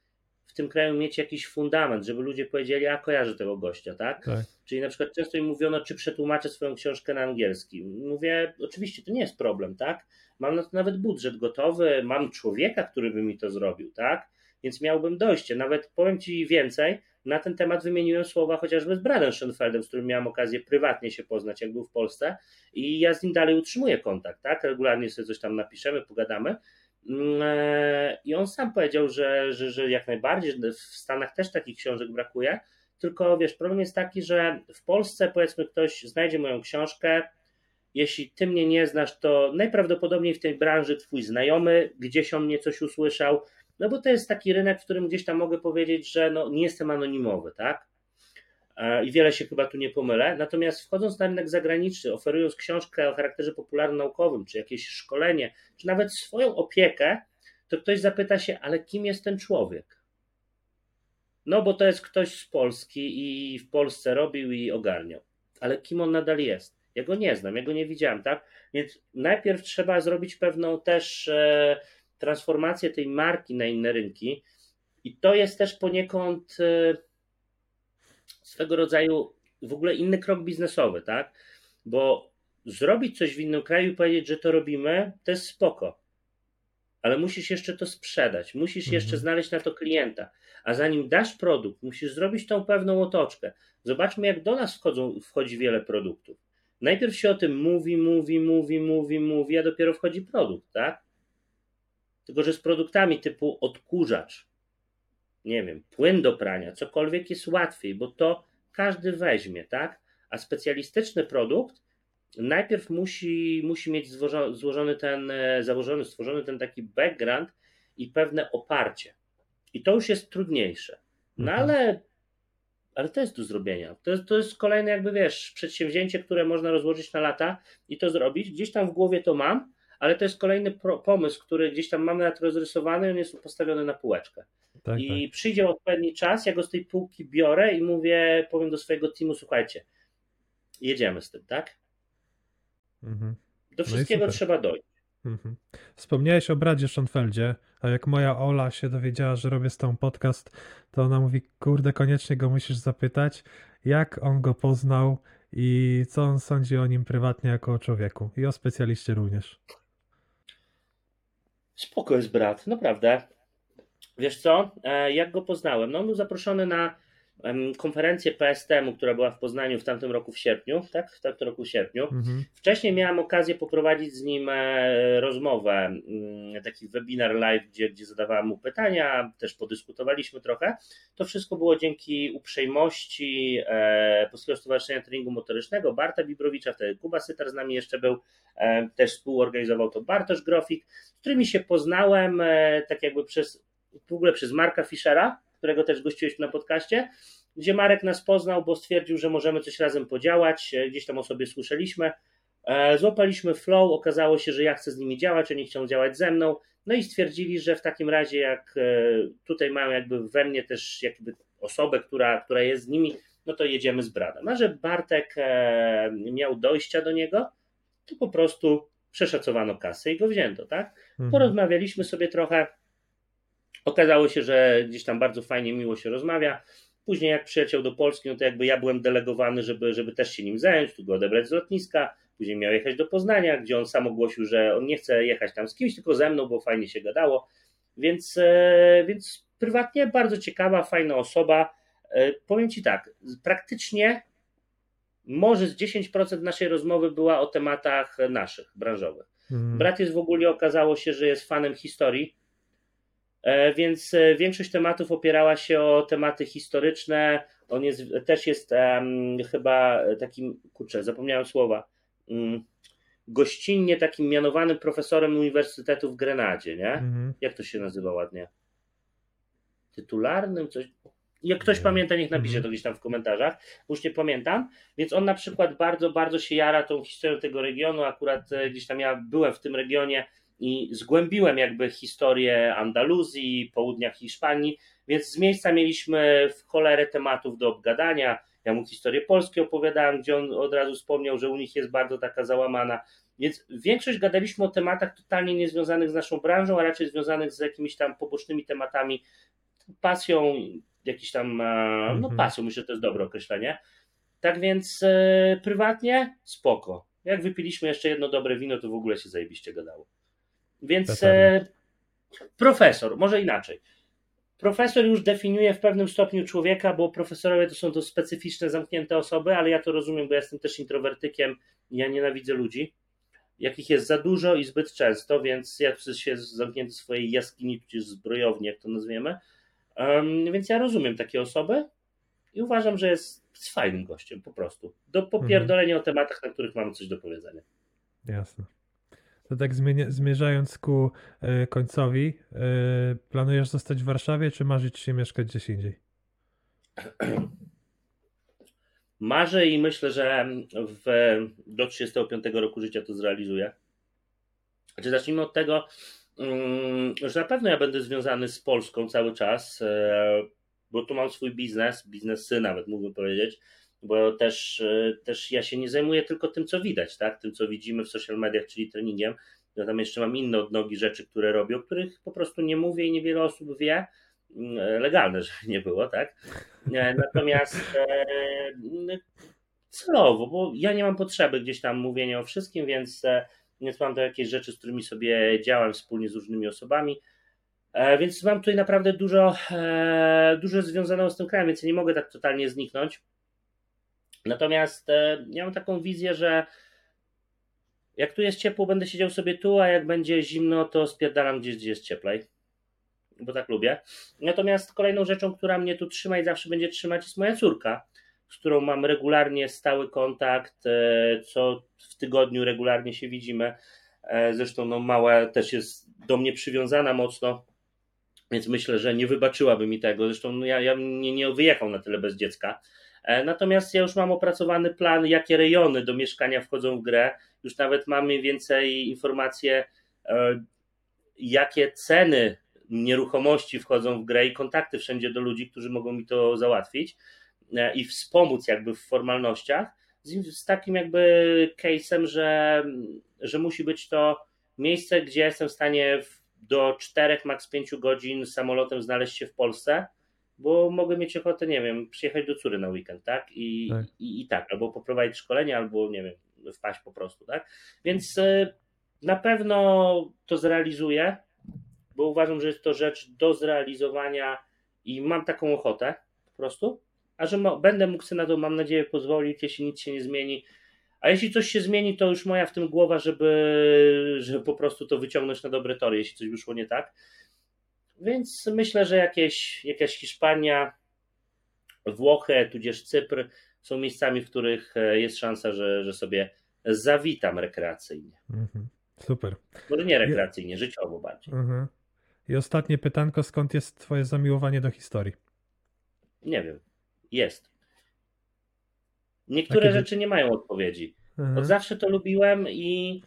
w tym kraju mieć jakiś fundament, żeby ludzie powiedzieli, a kojarzę tego gościa, tak?
Tak.
Czyli na przykład często mi mówiono, czy przetłumaczę swoją książkę na angielski. Mówię, oczywiście to nie jest problem, tak? Mam na to nawet budżet gotowy, mam człowieka, który by mi to zrobił, tak? Więc miałbym dojście. Nawet powiem Ci więcej, na ten temat wymieniłem słowa chociażby z Bradem Schoenfeldem, z którym miałem okazję prywatnie się poznać, jak był w Polsce i ja z nim dalej utrzymuję kontakt, tak? Regularnie sobie coś tam napiszemy, pogadamy. Mm, e, I on sam powiedział, że, że, że jak najbardziej, że w Stanach też takich książek brakuje, tylko wiesz, problem jest taki, że w Polsce powiedzmy ktoś znajdzie moją książkę, jeśli ty mnie nie znasz, to najprawdopodobniej w tej branży twój znajomy gdzieś o mnie coś usłyszał, no bo to jest taki rynek, w którym gdzieś tam mogę powiedzieć, że no, nie jestem anonimowy, tak? e, i wiele się chyba tu nie pomylę. Natomiast wchodząc na rynek zagraniczny, oferując książkę o charakterze popularno-naukowym, czy jakieś szkolenie, czy nawet swoją opiekę, to ktoś zapyta się, ale kim jest ten człowiek? No, bo to jest ktoś z Polski i w Polsce robił i ogarniał. Ale kim on nadal jest? Ja go nie znam, ja go nie widziałem, tak? Więc najpierw trzeba zrobić pewną też e, transformację tej marki na inne rynki. I to jest też poniekąd e, swego rodzaju w ogóle inny krok biznesowy, tak? Bo zrobić coś w innym kraju i powiedzieć, że to robimy, to jest spoko. Ale musisz jeszcze to sprzedać, musisz
Mhm.
jeszcze znaleźć na to klienta. A zanim dasz produkt, musisz zrobić tą pewną otoczkę. Zobaczmy, jak do nas wchodzą, wchodzi wiele produktów. Najpierw się o tym mówi, mówi, mówi, mówi, mówi, a dopiero wchodzi produkt, tak? Tylko, że z produktami typu odkurzacz, nie wiem, płyn do prania, cokolwiek jest łatwiej, bo to każdy weźmie, tak? A specjalistyczny produkt najpierw musi, musi mieć złożony, ten, e, założony, stworzony ten taki background i pewne oparcie. I to już jest trudniejsze. No
Mhm.
ale, ale to jest do zrobienia. To jest, to jest kolejne, jakby wiesz, przedsięwzięcie, które można rozłożyć na lata i to zrobić. Gdzieś tam w głowie to mam, ale to jest kolejny pro, pomysł, który gdzieś tam mam nawet rozrysowany, on jest postawiony na półeczkę.
Tak,
I przyjdzie odpowiedni czas, ja go z tej półki biorę i mówię, powiem do swojego teamu, słuchajcie, jedziemy z tym, tak?
tak. Mhm.
Do
i
wszystkiego
super.
trzeba dojść.
Mhm. Wspomniałeś o Bradzie Schonfeldzie, a jak moja Ola się dowiedziała, że robię z tą podcast, to ona mówi, kurde, koniecznie go musisz zapytać, jak on go poznał i co on sądzi o nim prywatnie jako o człowieku i o specjaliście również.
Spoko jest brat, naprawdę. Wiesz co, e, jak go poznałem? No on był zaproszony na konferencję PSTM, która była w Poznaniu w tamtym roku w sierpniu, tak? W tamtym roku w sierpniu.
Mhm.
Wcześniej miałem okazję poprowadzić z nim e, rozmowę, mm, taki webinar live, gdzie, gdzie zadawałem mu pytania, też podyskutowaliśmy trochę. To wszystko było dzięki uprzejmości e, Polskiego Stowarzyszenia Treningu Motorycznego, Barta Bibrowicza, wtedy Kuba Sytar z nami jeszcze był, e, też współorganizował to Bartosz Grofik, z którymi się poznałem tak jakby przez, w ogóle przez Marka Fischera, którego też gościłeś na podcaście, gdzie Marek nas poznał, bo stwierdził, że możemy coś razem podziałać, e, gdzieś tam o sobie słyszeliśmy. E, Złapaliśmy flow, okazało się, że ja chcę z nimi działać, oni chcą działać ze mną, no i stwierdzili, że w takim razie jak e, tutaj mają jakby we mnie też jakby osobę, która, która jest z nimi, no to jedziemy z Bradem. A że Bartek miał dojścia do niego, to po prostu przeszacowano kasę i go wzięto, tak?
Mhm.
Porozmawialiśmy sobie trochę. Okazało się, że gdzieś tam bardzo fajnie, miło się rozmawia. Później jak przyleciał do Polski, no to jakby ja byłem delegowany, żeby, żeby też się nim zająć, tu go odebrać z lotniska. Później miał jechać do Poznania, gdzie on sam ogłosił, że on nie chce jechać tam z kimś, tylko ze mną, bo fajnie się gadało. Więc, e, więc prywatnie bardzo ciekawa, fajna osoba. E, Powiem Ci tak, praktycznie może z 10% naszej rozmowy była o tematach naszych, branżowych.
Mhm.
Brat jest w ogóle, okazało się, że jest fanem historii, więc e, większość tematów opierała się o tematy historyczne. On jest, też jest em, chyba takim, kurczę, zapomniałem słowa, mm, gościnnie takim mianowanym profesorem Uniwersytetu w Grenadzie, nie?
Mhm.
Jak to się nazywa ładnie? Tytularnym? Coś. Jak ktoś pamięta, niech napisze
Mhm.
to gdzieś tam w komentarzach, już nie pamiętam. Więc on na przykład bardzo, bardzo się jara tą historią tego regionu. Akurat e, gdzieś tam ja byłem w tym regionie i zgłębiłem jakby historię Andaluzji, południa Hiszpanii, więc z miejsca mieliśmy w cholerę tematów do obgadania. Ja mu historię Polski opowiadałem, gdzie on od razu wspomniał, że u nich jest bardzo taka załamana. Więc większość gadaliśmy o tematach totalnie niezwiązanych z naszą branżą, a raczej związanych z jakimiś tam pobocznymi tematami, pasją, jakiś tam, e, no
Mhm.
pasją, myślę, że to jest dobre określenie. Tak więc e, prywatnie spoko. Jak wypiliśmy jeszcze jedno dobre wino, to w ogóle się zajebiście gadało. Więc e, profesor, może inaczej. Profesor już definiuje w pewnym stopniu człowieka, bo profesorowie to są to specyficzne, zamknięte osoby, ale ja to rozumiem, bo ja jestem też introwertykiem i ja nienawidzę ludzi, jakich jest za dużo i zbyt często, więc ja się zamknięty w swojej jaskini, tudzież zbrojowni, jak to nazwiemy. Um, więc ja rozumiem takie osoby i uważam, że jest, fajnym gościem po prostu. Do popierdolenia o tematach, na których mamy coś do powiedzenia.
Jasne. To tak zmierzając ku e, końcowi, e, planujesz zostać w Warszawie, czy marzyć się mieszkać gdzieś indziej?
marzę i myślę, że w, do 35 roku życia to zrealizuję. Znaczy, zacznijmy od tego, mm, że na pewno ja będę związany z Polską cały czas, e, bo tu mam swój biznes, biznesy nawet mógłbym powiedzieć, bo też, e, też ja się nie zajmuję tylko tym, co widać, tak? tym, co widzimy w social mediach, czyli treningiem. Ja tam jeszcze mam inne odnogi rzeczy, które robię, o których po prostu nie mówię i niewiele osób wie. Mm, legalne, żeby nie było, tak? E, natomiast celowo, bo ja nie mam potrzeby gdzieś tam mówienia o wszystkim, więc więc mam to jakieś rzeczy, z którymi sobie działam wspólnie z różnymi osobami. E, więc mam tutaj naprawdę dużo, e, dużo związanego z tym krajem, więc nie mogę tak totalnie zniknąć. Natomiast e, ja mam taką wizję, że jak tu jest ciepło, będę siedział sobie tu, a jak będzie zimno, to spierdalam gdzieś, gdzie jest cieplej. Bo tak lubię. Natomiast kolejną rzeczą, która mnie tu trzyma i zawsze będzie trzymać, jest moja córka z którą mam regularnie stały kontakt, e, co w tygodniu regularnie się widzimy. E, zresztą no, mała też jest do mnie przywiązana mocno, więc myślę, że nie wybaczyłaby mi tego. Zresztą no, ja, ja nie, nie wyjechał na tyle bez dziecka. E, natomiast ja już mam opracowany plan, jakie rejony do mieszkania wchodzą w grę. Już nawet mam mniej więcej informacje, jakie ceny nieruchomości wchodzą w grę i kontakty wszędzie do ludzi, którzy mogą mi to załatwić. E, i wspomóc jakby w formalnościach, z, z takim jakby case'em, że, że musi być to miejsce, gdzie jestem w stanie do 4, maks 5 godzin samolotem znaleźć się w Polsce, bo mogę mieć ochotę, nie wiem, przyjechać do Cury na weekend, tak? I tak, i, i tak albo poprowadzić szkolenie, albo nie wiem, wpaść po prostu, tak? Więc e, na pewno to zrealizuję, bo uważam, że jest to rzecz do zrealizowania i mam taką ochotę po prostu a że będę mógł sobie na to, mam nadzieję, pozwolić, jeśli nic się nie zmieni. A jeśli coś się zmieni, to już moja w tym głowa, żeby, żeby po prostu to wyciągnąć na dobre tory, jeśli coś wyszło nie tak. Więc myślę, że jakieś, jakaś Hiszpania, Włochy, tudzież Cypr są miejscami, w których e, jest szansa, że, że sobie zawitam rekreacyjnie. Mhm.
Super.
Może nie rekreacyjnie, I... życiowo bardziej. Mhm.
I ostatnie pytanko, skąd jest twoje zamiłowanie do historii?
Nie wiem. Jest. Niektóre rzeczy nie mają odpowiedzi. Mhm. Od zawsze to lubiłem i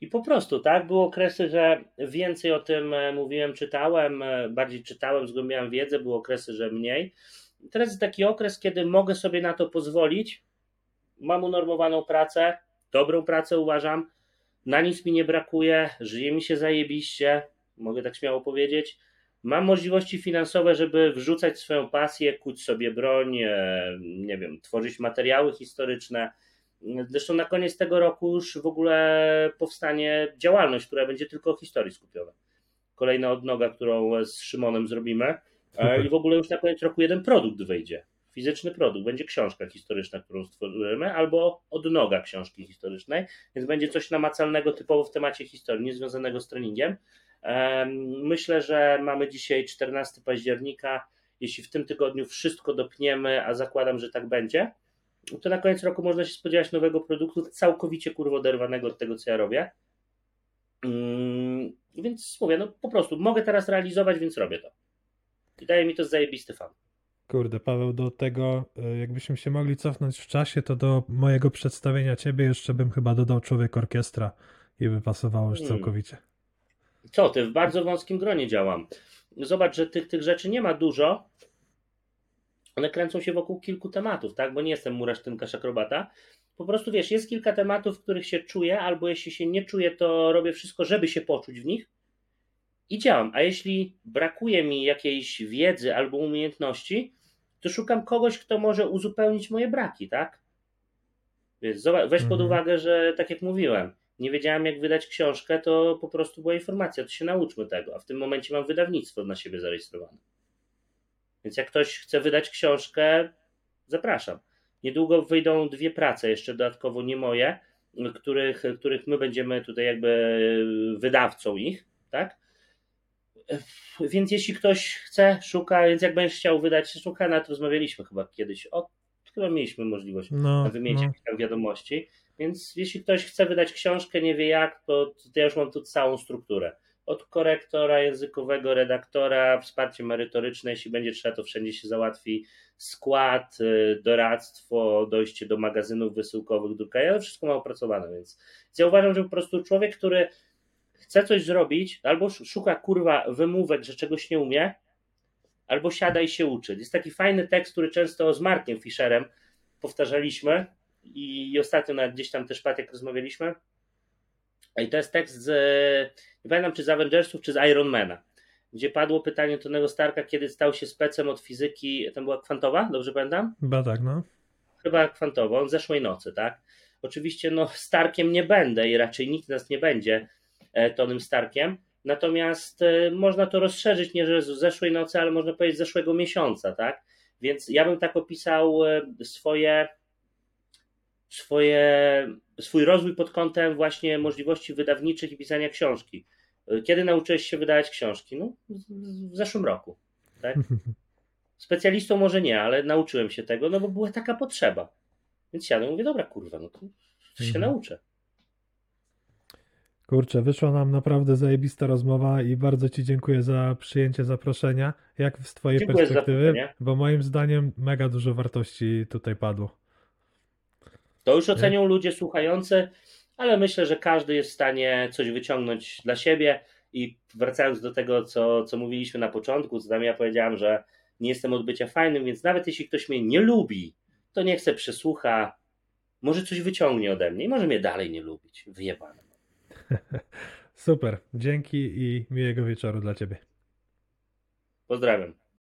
i po prostu, tak, były okresy, że więcej o tym e, mówiłem, czytałem, e, bardziej czytałem, zgłębiałem wiedzę, były okresy, że mniej. Teraz jest taki okres, kiedy mogę sobie na to pozwolić. Mam unormowaną pracę, dobrą pracę uważam, na nic mi nie brakuje, żyje mi się zajebiście, mogę tak śmiało powiedzieć. Mam możliwości finansowe, żeby wrzucać swoją pasję, kuć sobie broń, e, nie wiem, tworzyć materiały historyczne. Zresztą na koniec tego roku już w ogóle powstanie działalność, która będzie tylko o historii skupiona. Kolejna odnoga, którą z Szymonem zrobimy. E. I w ogóle już na koniec roku jeden produkt wyjdzie. Fizyczny produkt. Będzie książka historyczna, którą stworzymy, albo odnoga książki historycznej. Więc będzie coś namacalnego typowo w temacie historii, niezwiązanego z treningiem. Myślę, że mamy dzisiaj 14 października. Jeśli w tym tygodniu wszystko dopniemy, a zakładam, że tak będzie, to na koniec roku można się spodziewać nowego produktu, całkowicie kurwo oderwanego od tego, co ja robię. Mm, więc mówię, no po prostu mogę teraz realizować, więc robię to. I daje mi to zajebisty fan.
Kurde, Paweł, do tego, e, jakbyśmy się mogli cofnąć w czasie, to do mojego przedstawienia ciebie jeszcze bym chyba dodał człowiek orkiestra i by pasowało już hmm. całkowicie.
Co ty, w bardzo wąskim gronie działam. Zobacz, że tych, tych rzeczy nie ma dużo. One kręcą się wokół kilku tematów, tak? Bo nie jestem murarz, tymkarz, akrobata. Po prostu wiesz, jest kilka tematów, w których się czuję, albo jeśli się nie czuję, to robię wszystko, żeby się poczuć w nich i działam. A jeśli brakuje mi jakiejś wiedzy albo umiejętności, to szukam kogoś, kto może uzupełnić moje braki, tak? Więc weź pod mhm. uwagę, że tak jak mówiłem, nie wiedziałem jak wydać książkę, to po prostu była informacja, to się nauczmy tego, a w tym momencie mam wydawnictwo na siebie zarejestrowane. Więc jak ktoś chce wydać książkę, zapraszam. Niedługo wyjdą dwie prace, jeszcze dodatkowo nie moje, których, których my będziemy tutaj jakby wydawcą ich, tak? Więc jeśli ktoś chce, szuka, więc jak będziesz chciał wydać, szuka, na to rozmawialiśmy chyba kiedyś, o, chyba mieliśmy możliwość no, wymienić no. tam wiadomości, więc jeśli ktoś chce wydać książkę, nie wie jak, to, to ja już mam tu całą strukturę. Od korektora językowego, redaktora, wsparcie merytoryczne, jeśli będzie trzeba, to wszędzie się załatwi skład, y, doradztwo, dojście do magazynów wysyłkowych, drukarni, wszystko ma opracowane, więc, ja uważam, że po prostu człowiek, który chce coś zrobić, albo szuka kurwa wymówek, że czegoś nie umie, albo siada i się uczy. Jest taki fajny tekst, który często z Markiem Fischerem powtarzaliśmy i, ostatnio gdzieś tam też padł, jak rozmawialiśmy. I to jest tekst z, nie pamiętam czy z Avengersów, czy z Ironmana, gdzie padło pytanie Tonego Starka, kiedy stał się specem od fizyki, tam była kwantowa, dobrze pamiętam?
Chyba tak, no.
Chyba kwantowa, on zeszłej nocy, tak? Oczywiście no Starkiem nie będę i raczej nikt z nas nie będzie e, Tonym Starkiem, natomiast e, można to rozszerzyć nie że z zeszłej nocy, ale można powiedzieć z zeszłego miesiąca, tak? Więc ja bym tak opisał e, swoje swoje, swój rozwój pod kątem właśnie możliwości wydawniczych i pisania książki. Kiedy nauczyłeś się wydawać książki? No, w zeszłym roku. Tak? Specjalistą może nie, ale nauczyłem się tego, no bo była taka potrzeba. Więc siadłem i mówię, dobra kurwa, no to się
Mhm.
nauczę.
Kurczę, wyszła nam naprawdę zajebista rozmowa i bardzo Ci dziękuję za przyjęcie zaproszenia. Jak z Twojej
Dziękuję
perspektywy? Bo moim zdaniem mega dużo wartości tutaj padło.
To już ocenią ludzie słuchający, ale myślę, że każdy jest w stanie coś wyciągnąć dla siebie. I wracając do tego, co, co mówiliśmy na początku, co tam ja powiedziałem, że nie jestem od bycia fajnym, więc nawet jeśli ktoś mnie nie lubi, to niech se przysłucha, może coś wyciągnie ode mnie i może mnie dalej nie lubić. Wyjebane.
Super, dzięki i miłego wieczoru dla Ciebie.
Pozdrawiam.